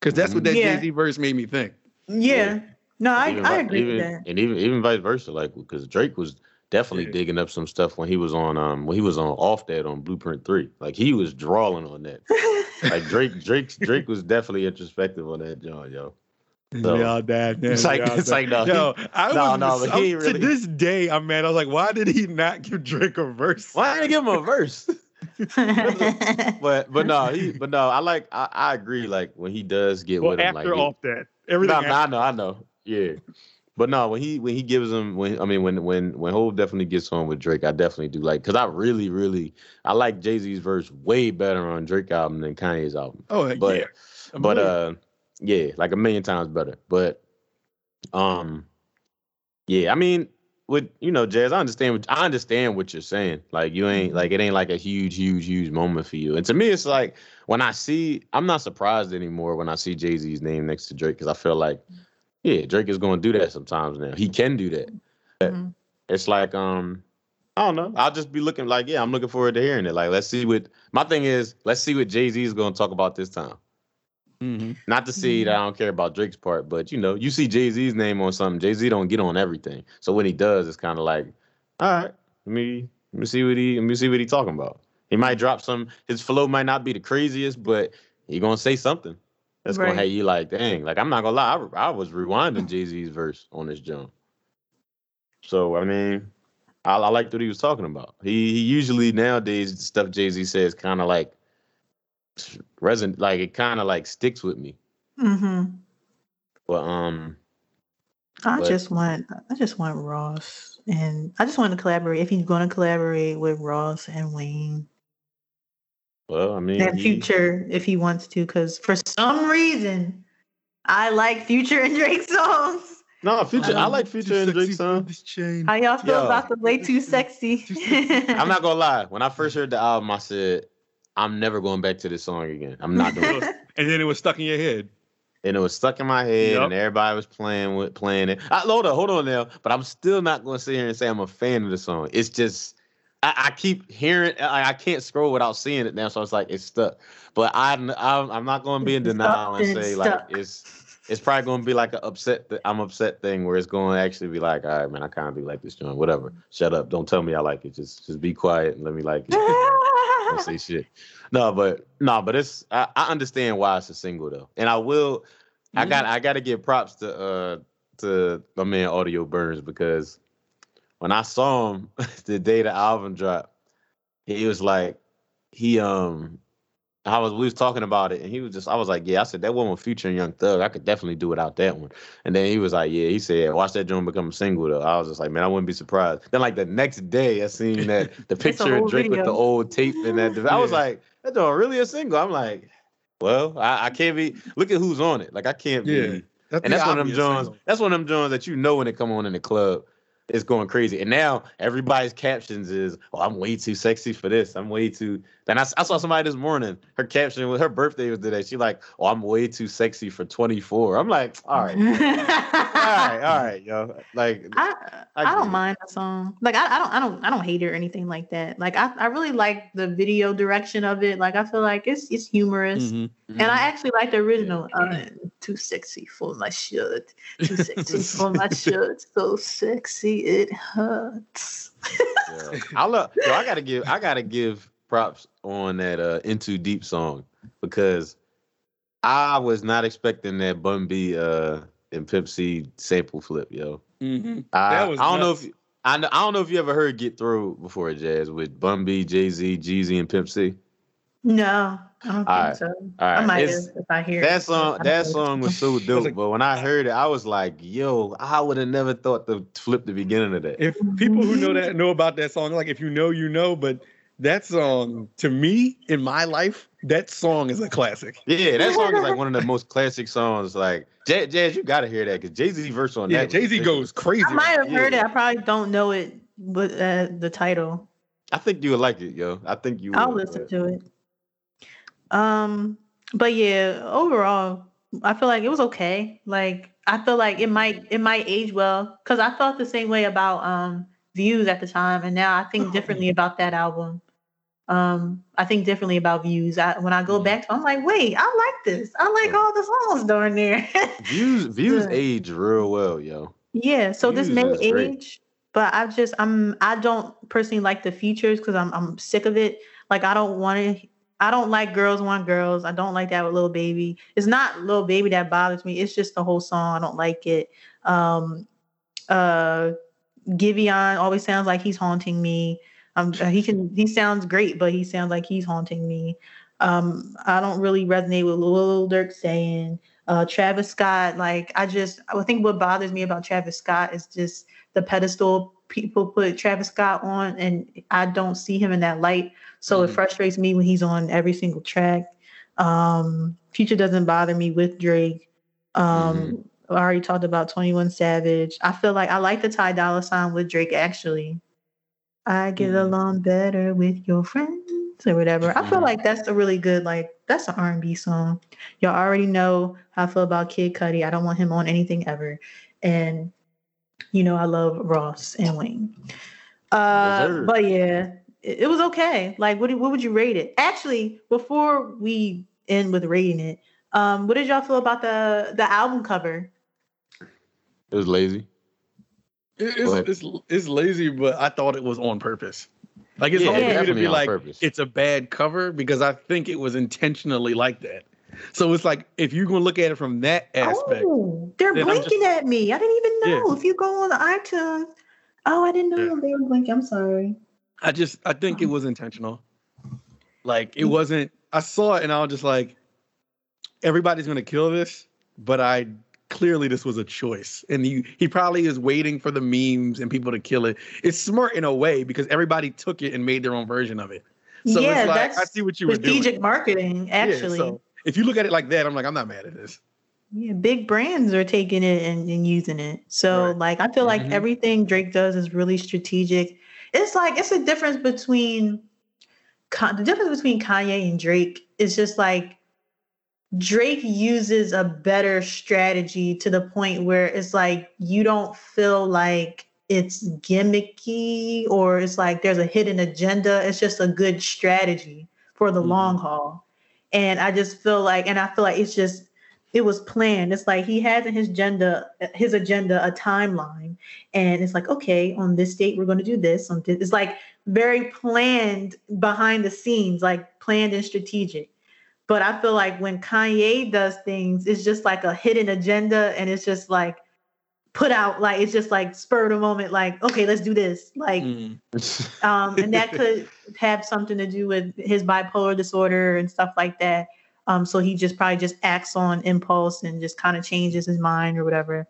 because that's what that Yeah. Jay Z verse made me think. yeah. No, I, even I agree even, with that. And even even vice versa, like because Drake was definitely Yeah. digging up some stuff when he was on um when he was on off that on Blueprint Three. Like he was drawing on that. Like Drake Drake Drake was definitely introspective on that joint, yo. So- y'all dad. It's like- it's like, no, Yo, I no, was no, but he I'm- to this day. I'm mad. I was like, why did he not give Drake a verse? Why didn't I give him a verse? But but no, he but no, I like I, I agree. Like when he does get Well, with him, after like he- off that, everything. No, no, I know, I know. Yeah. But no, when he when he gives him when I mean when when when Hove definitely gets on with Drake, I definitely do like because I really really I like Jay Z's verse way better on Drake album than Kanye's album. oh But yeah, but uh yeah, like a million times better. But um yeah, I mean with you know, Jazz, I understand. What, I understand what you're saying. Like you ain't like it ain't like a huge, huge, huge moment for you. And to me, it's like when I see, I'm not surprised anymore when I see Jay Z's name next to Drake because I feel like, yeah, Drake is going to do that sometimes now. He can do that. Mhm. It's like um, I don't know. I'll just be looking like, yeah, I'm looking forward to hearing it. Like, let's see what my thing is. Let's see what Jay Z is going to talk about this time. Mm-hmm. Not to see that I don't care about Drake's part, but you know, you see Jay Z's name on something. Jay Z don't get on everything, so when he does, it's kind of like, all right, let me let me see what he let me see what he talking about. He might drop some. His flow might not be the craziest, but he gonna say something that's gonna Right. have you like, dang. Like I'm not gonna lie, I, I was rewinding Jay Z's verse on this jump. So I mean, I, I liked what he was talking about. He, he usually nowadays stuff Jay Z says kind of like resonant, like it kind of like sticks with me. Mm-hmm. But um, I But- just want I just want Ross and I just want to collaborate. If he's going to collaborate with Ross and Wayne well, I mean, and he- Future, if he wants to, because for some reason I like Future and Drake songs. no, future. I like future and Drake songs. This. How y'all feel Yo. about the way too sexy? I'm not gonna lie. When I first heard the album, I said, I'm never going back to this song again. I'm not doing it. And then it was stuck in your head. And it was stuck in my head, Yup. and everybody was playing with playing it. I, hold on, hold on now. But I'm still not gonna sit here and say I'm a fan of the song. It's just I, I keep hearing. I, I can't scroll without seeing it now, so it's like it's stuck. But I'm I'm, I'm not gonna be in denial and say like stuck. it's it's probably gonna be like an upset. Th- I'm upset thing where it's gonna actually be like, all right, man, I kind of do like this joint. Whatever. Shut up. Don't tell me I like it. Just just be quiet and let me like it. Don't say shit. No, but no, but it's I, I understand why it's a single though, and I will. I got I got to give props to uh to my man Audio Burns because when I saw him the day the album dropped, he was like he um I was we was talking about it and he was just I was like yeah I said that one with Future and Young Thug I could definitely do without that one. And then he was like yeah he said watch that joint become a single though. I was just like man I wouldn't be surprised. Then like the next day I seen that the picture of Drake with the old tape and that I was Yeah. like that joint really a single? I'm like well I, I can't be look at who's on it. Like I can't Yeah. be That's and that's one of them single. That's one of them Jones that you know when they come on in the club, it's going crazy. And now everybody's captions is, "Oh, I'm way too sexy for this. I'm way too." Then I, s- I saw somebody this morning. Her caption with her birthday was today. She like, "Oh, I'm way too sexy for 24." I'm like, "All right, all right, all right, yo." Like, I, I I, don't it. mind the song. Like I, I don't I don't I don't hate it or anything like that. Like I, I really like the video direction of it. Like I feel like it's it's humorous. Mhm. And I actually like the original. Uh, too sexy for my shirt. Too sexy for my shirt. So sexy it hurts. Yeah. I love yo, I gotta give I gotta give props on that uh N 2 Deep song because I was not expecting that Bun B uh and Pimp C sample flip, yo. Mhm. I, That was I don't nuts. know if I, kn- I don't know if you ever heard Get Throwed before a Jazz with Bun B, Jay Z, Jeezy, and Pimp C. No, I don't think Alright. so. All I right, might it's- if I hear that song I that song was so dope, like- but when I heard it, I was like, yo, I would have never thought to flip the beginning of that. If people who know that know about that song, like if you know, you know. But that song, to me, in my life, that song is a classic. Yeah, that song is like one of the most classic songs. Like Jazz, Jazz you gotta hear that because Jay Z verse on Yeah, that. was Jay Z goes crazy. I might have heard it. I probably don't know it, but uh, the title. I think you would like it, yo. I think you. I'll would, listen but- to it. Um, but yeah, overall, I feel like it was okay. Like I feel like it might it might age well because I felt the same way about um views at the time, and now I think differently about that album. Um, I think differently about views. I, when I go Mhm. back to, I'm like, wait, I like this. I like all the songs down there. Views views age real well, yo. Yeah, so this may is great. age, but I just I'm I don't personally like the features because I'm I'm sick of it. Like I don't want to. I don't like girls want girls. I don't like that with Lil Baby. It's not Lil Baby that bothers me. It's just the whole song. I don't like it. Um, uh, Giveon always sounds like he's haunting me. Um, uh, he can he sounds great, but he sounds like he's haunting me. Um, I don't really resonate with Lil Durk saying uh, Travis Scott. Like I just I think what bothers me about Travis Scott is just the pedestal people put Travis Scott on, and I don't see him in that light. So it Mhm. frustrates me when he's on every single track. Um, Future doesn't bother me with Drake. Um, I already talked about 21 Savage. I feel like I like the Ty Dolla Sign with Drake actually. I get Mhm. along better with your friends or whatever. I feel Mhm. like that's a really good like that's an R&B song. Y'all already know how I feel about Kid Cudi. I don't want him on anything ever. And you know I love Ross and Wayne. Uh, but yeah, it, it was okay. Like, what do- what would you rate it? Actually, before we end with rating it, um, what did y'all feel about the the album cover? It was lazy. It- It's, it's it's lazy, but I thought it was on purpose. Like it's Yeah, hard for me to be on like purpose. it's a bad cover because I think it was intentionally like that. So it's like if you're gonna look at it from that aspect, Oh, they're Then I'm blinking at me. I didn't even Yeah. know. If you go on the iTunes, oh, I didn't know Yeah. they were blinking. I'm sorry. I just I think it was intentional. Like it Mm. wasn't. I saw it and I was just like, everybody's gonna kill this, but I clearly this was a choice, and he he probably is waiting for the memes and people to kill it. It's smart in a way because everybody took it and made their own version of it. So yeah, it's like that's I see what you were strategic doing. marketing. Yeah, Actually, so if you look at it like that, I'm like I'm not mad at this. Yeah, big brands are taking it and, and using it. So Right. like I feel like Mhm. everything Drake does is really strategic. It's like it's a difference between the difference between Kanye and Drake is just like Drake uses a better strategy to the point where it's like you don't feel like it's gimmicky or it's like there's a hidden agenda. It's just a good strategy for the Mhm. long haul. And I just feel like, and I feel like it's just, it was planned. It's like he has in his agenda, his agenda, a timeline, and it's like, okay, on this date we're going to do this. On this, it's like very planned behind the scenes, like planned and strategic. But I feel like when Kanye does things, it's just like a hidden agenda, and it's just like put out, like it's just like spur of the moment, like okay, let's do this, like Mm. um, and that could have something to do with his bipolar disorder and stuff like that. Um, so he just probably just acts on impulse and just kind of changes his mind or whatever.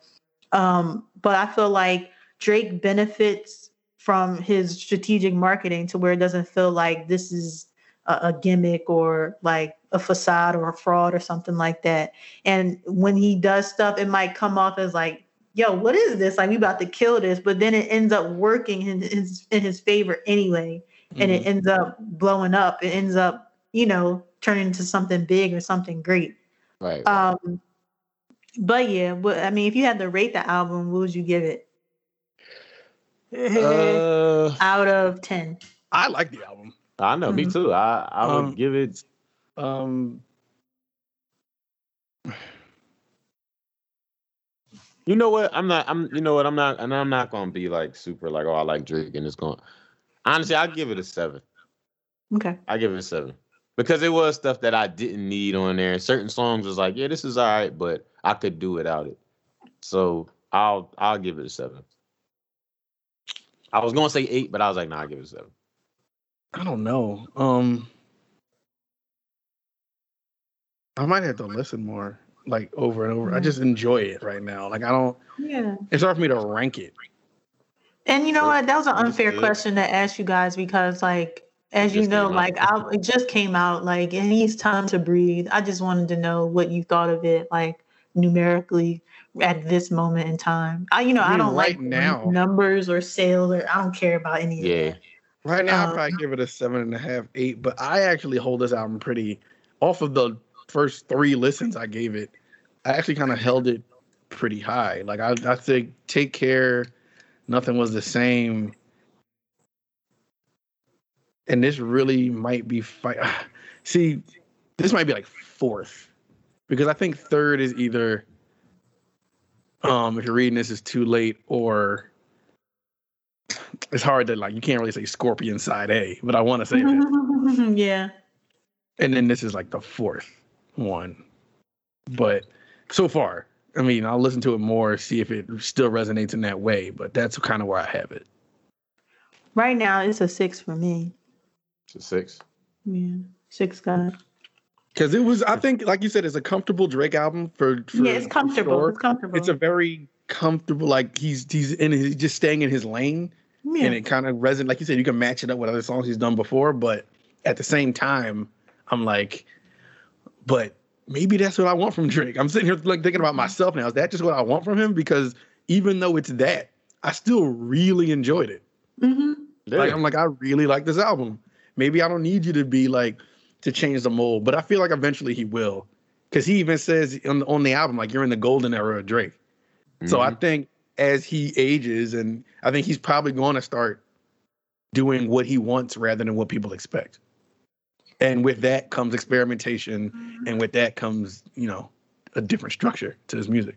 Um, but I feel like Drake benefits from his strategic marketing to where it doesn't feel like this is a, a gimmick or like a facade or a fraud or something like that. And when he does stuff, it might come off as like, yo, what is this? Like we about to kill this, but then it ends up working in his in his favor anyway. And Mhm. it ends up blowing up. It ends up, you know, turning into something big or something great. right. Um but yeah, but I mean if you had to rate the album, what would you give it? uh, Out of ten. I like the album. I know, me Mhm. too. I I would Um, give it. Um, You know what? I'm not. I'm. You know what? I'm not. And I'm not gonna be like super like oh I like Drake and it's going. Honestly, I'll give it a seven. Okay. I give it a seven because it was stuff that I didn't need on there. Certain songs was like, yeah, this is all right, but I could do without it. So I'll I'll give it a seven. I was gonna say eight, but I was like, nah, I'll give it a seven. I don't know. Um, I might have to listen more, like over and over. I Mhm. just enjoy it right now. Like I don't. Yeah. It's hard for me to rank it. And you know what? That was an unfair question to ask you guys because, like, as you know, like I, it just came out. Like it needs time to breathe. I just wanted to know what you thought of it, like numerically at this moment in time. I, you know, I I, don't right like now- numbers or sales or I don't care about any Yeah. of that. Right now, Um, I'd probably give it a seven and a half, eight. But I actually hold this album pretty. Off of the first three listens I gave it, I actually kind of held it pretty high. Like I, I think "Take Care," nothing was the same, and this really might be fight. See, this might be like fourth, because I think third is either, um, if you're reading this, is too late or it's hard to like you can't really say scorpion side a but i want to say that yeah. and then this is like the fourth one but so far i mean i'll listen to it more see if it still resonates in that way but that's kind of where i have it Right now, it's a six for me. It's a six. Yeah, six guy. because it was i think like you said it's a comfortable drake album for, for Yeah, it's comfortable. sure. It's comfortable. it's a very comfortable like he's he's in his, he's just staying in his lane yeah. and it kind of resonates. Like you said, you can match it up with other songs he's done before, but at the same time, I'm like, but maybe that's what I want from Drake. I'm sitting here like thinking about myself now. Is that just what I want from him? Because even though it's that, I still really enjoyed it. hmm Like I'm like, I really like this album. Maybe I don't need you to be like to change the mold, but I feel like eventually he will. Cause he even says on, on the album, like you're in the golden era of Drake. So I Mhm. think as he ages, and I think he's probably going to start doing what he wants rather than what people expect. And with that comes experimentation, and with that comes, you know, a different structure to his music.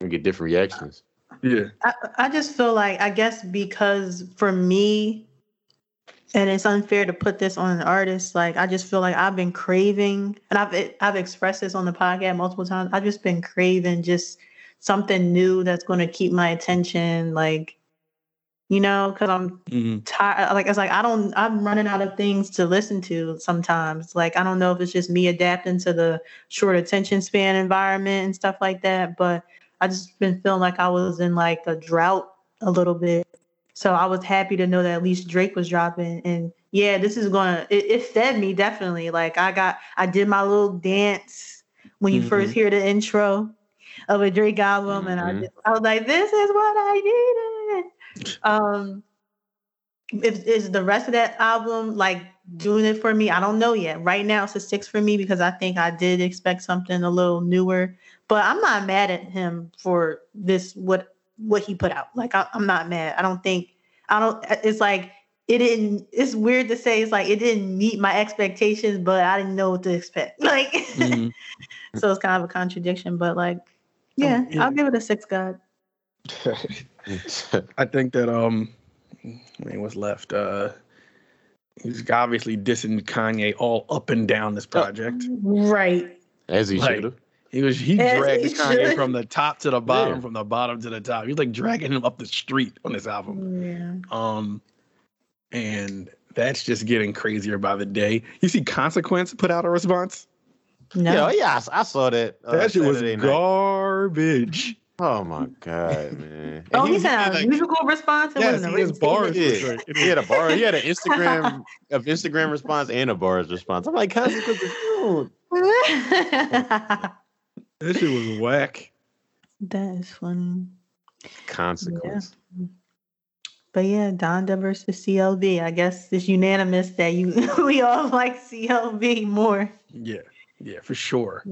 We get different reactions. Yeah. I, I just feel like I guess because for me, and it's unfair to put this on an artist. Like I just feel like I've been craving, and I've I've expressed this on the podcast multiple times. I've just been craving just something new that's going to keep my attention. Like, you know, because I'm Mhm. tired. Like it's like I don't. I'm running out of things to listen to sometimes. Like I don't know if it's just me adapting to the short attention span environment and stuff like that. But I just been feeling like I was in like a drought a little bit. So I was happy to know that at least Drake was dropping. And yeah, this is gonna. It, it fed me definitely. Like I got. I did my little dance when you first Mhm. hear the intro of a Drake album, and I Mhm. just, I was like, this is what I needed. Um, if is the rest of that album like doing it for me? I don't know yet. Right now, it's a six for me because I think I did expect something a little newer. But I'm not mad at him for this what what he put out. Like I, I'm not mad. I don't think I don't. It's like it didn't. It's weird to say. It's like it didn't meet my expectations, but I didn't know what to expect. Like Mhm. so, it's kind of a contradiction. But like, yeah, yeah. I'll give it a six. God. I think that um, I mean, what's left? Uh, he's obviously dissing Kanye all up and down this project. Right. As he Like, should have. He was he As dragged he Kanye should. from the top to the bottom, Yeah. from the bottom to the top. He was like dragging him up the street on this album. Yeah. Um, and that's just getting crazier by the day. You see, Consequence put out a response. No. Yeah, yeah, I s- I, saw that. uh, that shit was night. garbage. Oh my god, man! Oh, And he had, a like- musical response. It Yes, wasn't a he has bars. statement. Yeah, he had a bar. He had an Instagram of Instagram response and a bars response. I'm like, consequences. dude. That shit was whack. that is funny. Consequence. But yeah, Donda versus CLB. I guess it's unanimous that you we all like CLB more. Yeah, yeah, for sure.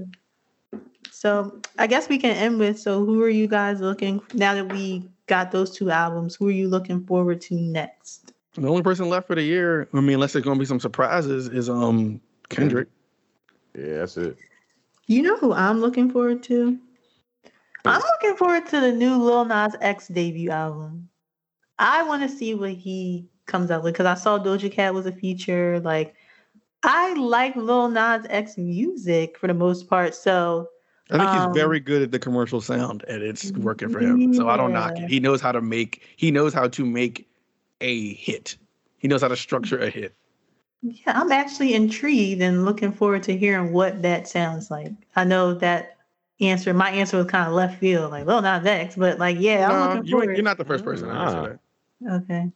So I guess we can end with so who are you guys looking now that we got those two albums, who are you looking forward to next? The only person left for the year, I mean, unless there's gonna be some surprises, is um Kendrick. Yeah, that's it. You know who I'm looking forward to? I'm looking forward to the new Lil Nas X debut album. I want to see what he comes out with because I saw Doja Cat was a feature. Like, I like Lil Nas X music for the most part. So, I think Um, he's very good at the commercial sound, and it's working for him. So I don't knock it. He knows how to make. He knows how to make a hit. He knows how to structure a hit. Yeah, I'm actually intrigued and looking forward to hearing what that sounds like. I know that answer, my answer was kind of left field, like Lil Nas X, but like, yeah, I'm No, looking you ain't, forward. you're not the first person to answer that. Okay.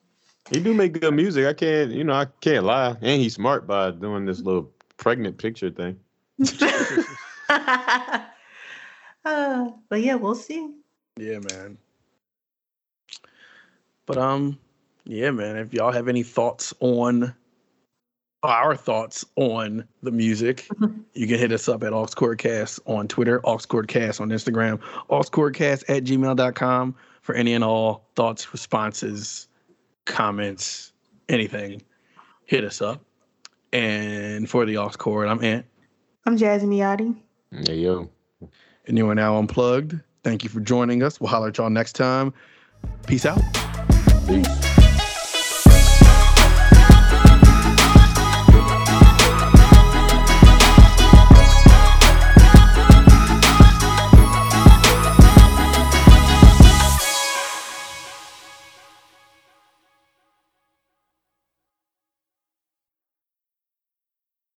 He do make good music. I can't, you know, I can't lie. And he's smart by doing this little pregnant picture thing. uh, but yeah, we'll see. Yeah, man. But um, yeah, man. If y'all have any thoughts on our thoughts on the music, mm-hmm. you can hit us up at AuxCordcast on Twitter, AuxCordcast on Instagram, AuxCordcast at gmail.com for any and all thoughts, responses, comments, anything. Hit us up. And for the AuxCord, I'm Ant, I'm Jazzy Miotti. Hey yo. and you are now unplugged. Thank you for joining us. We'll holler at y'all next time. Peace out. Peace.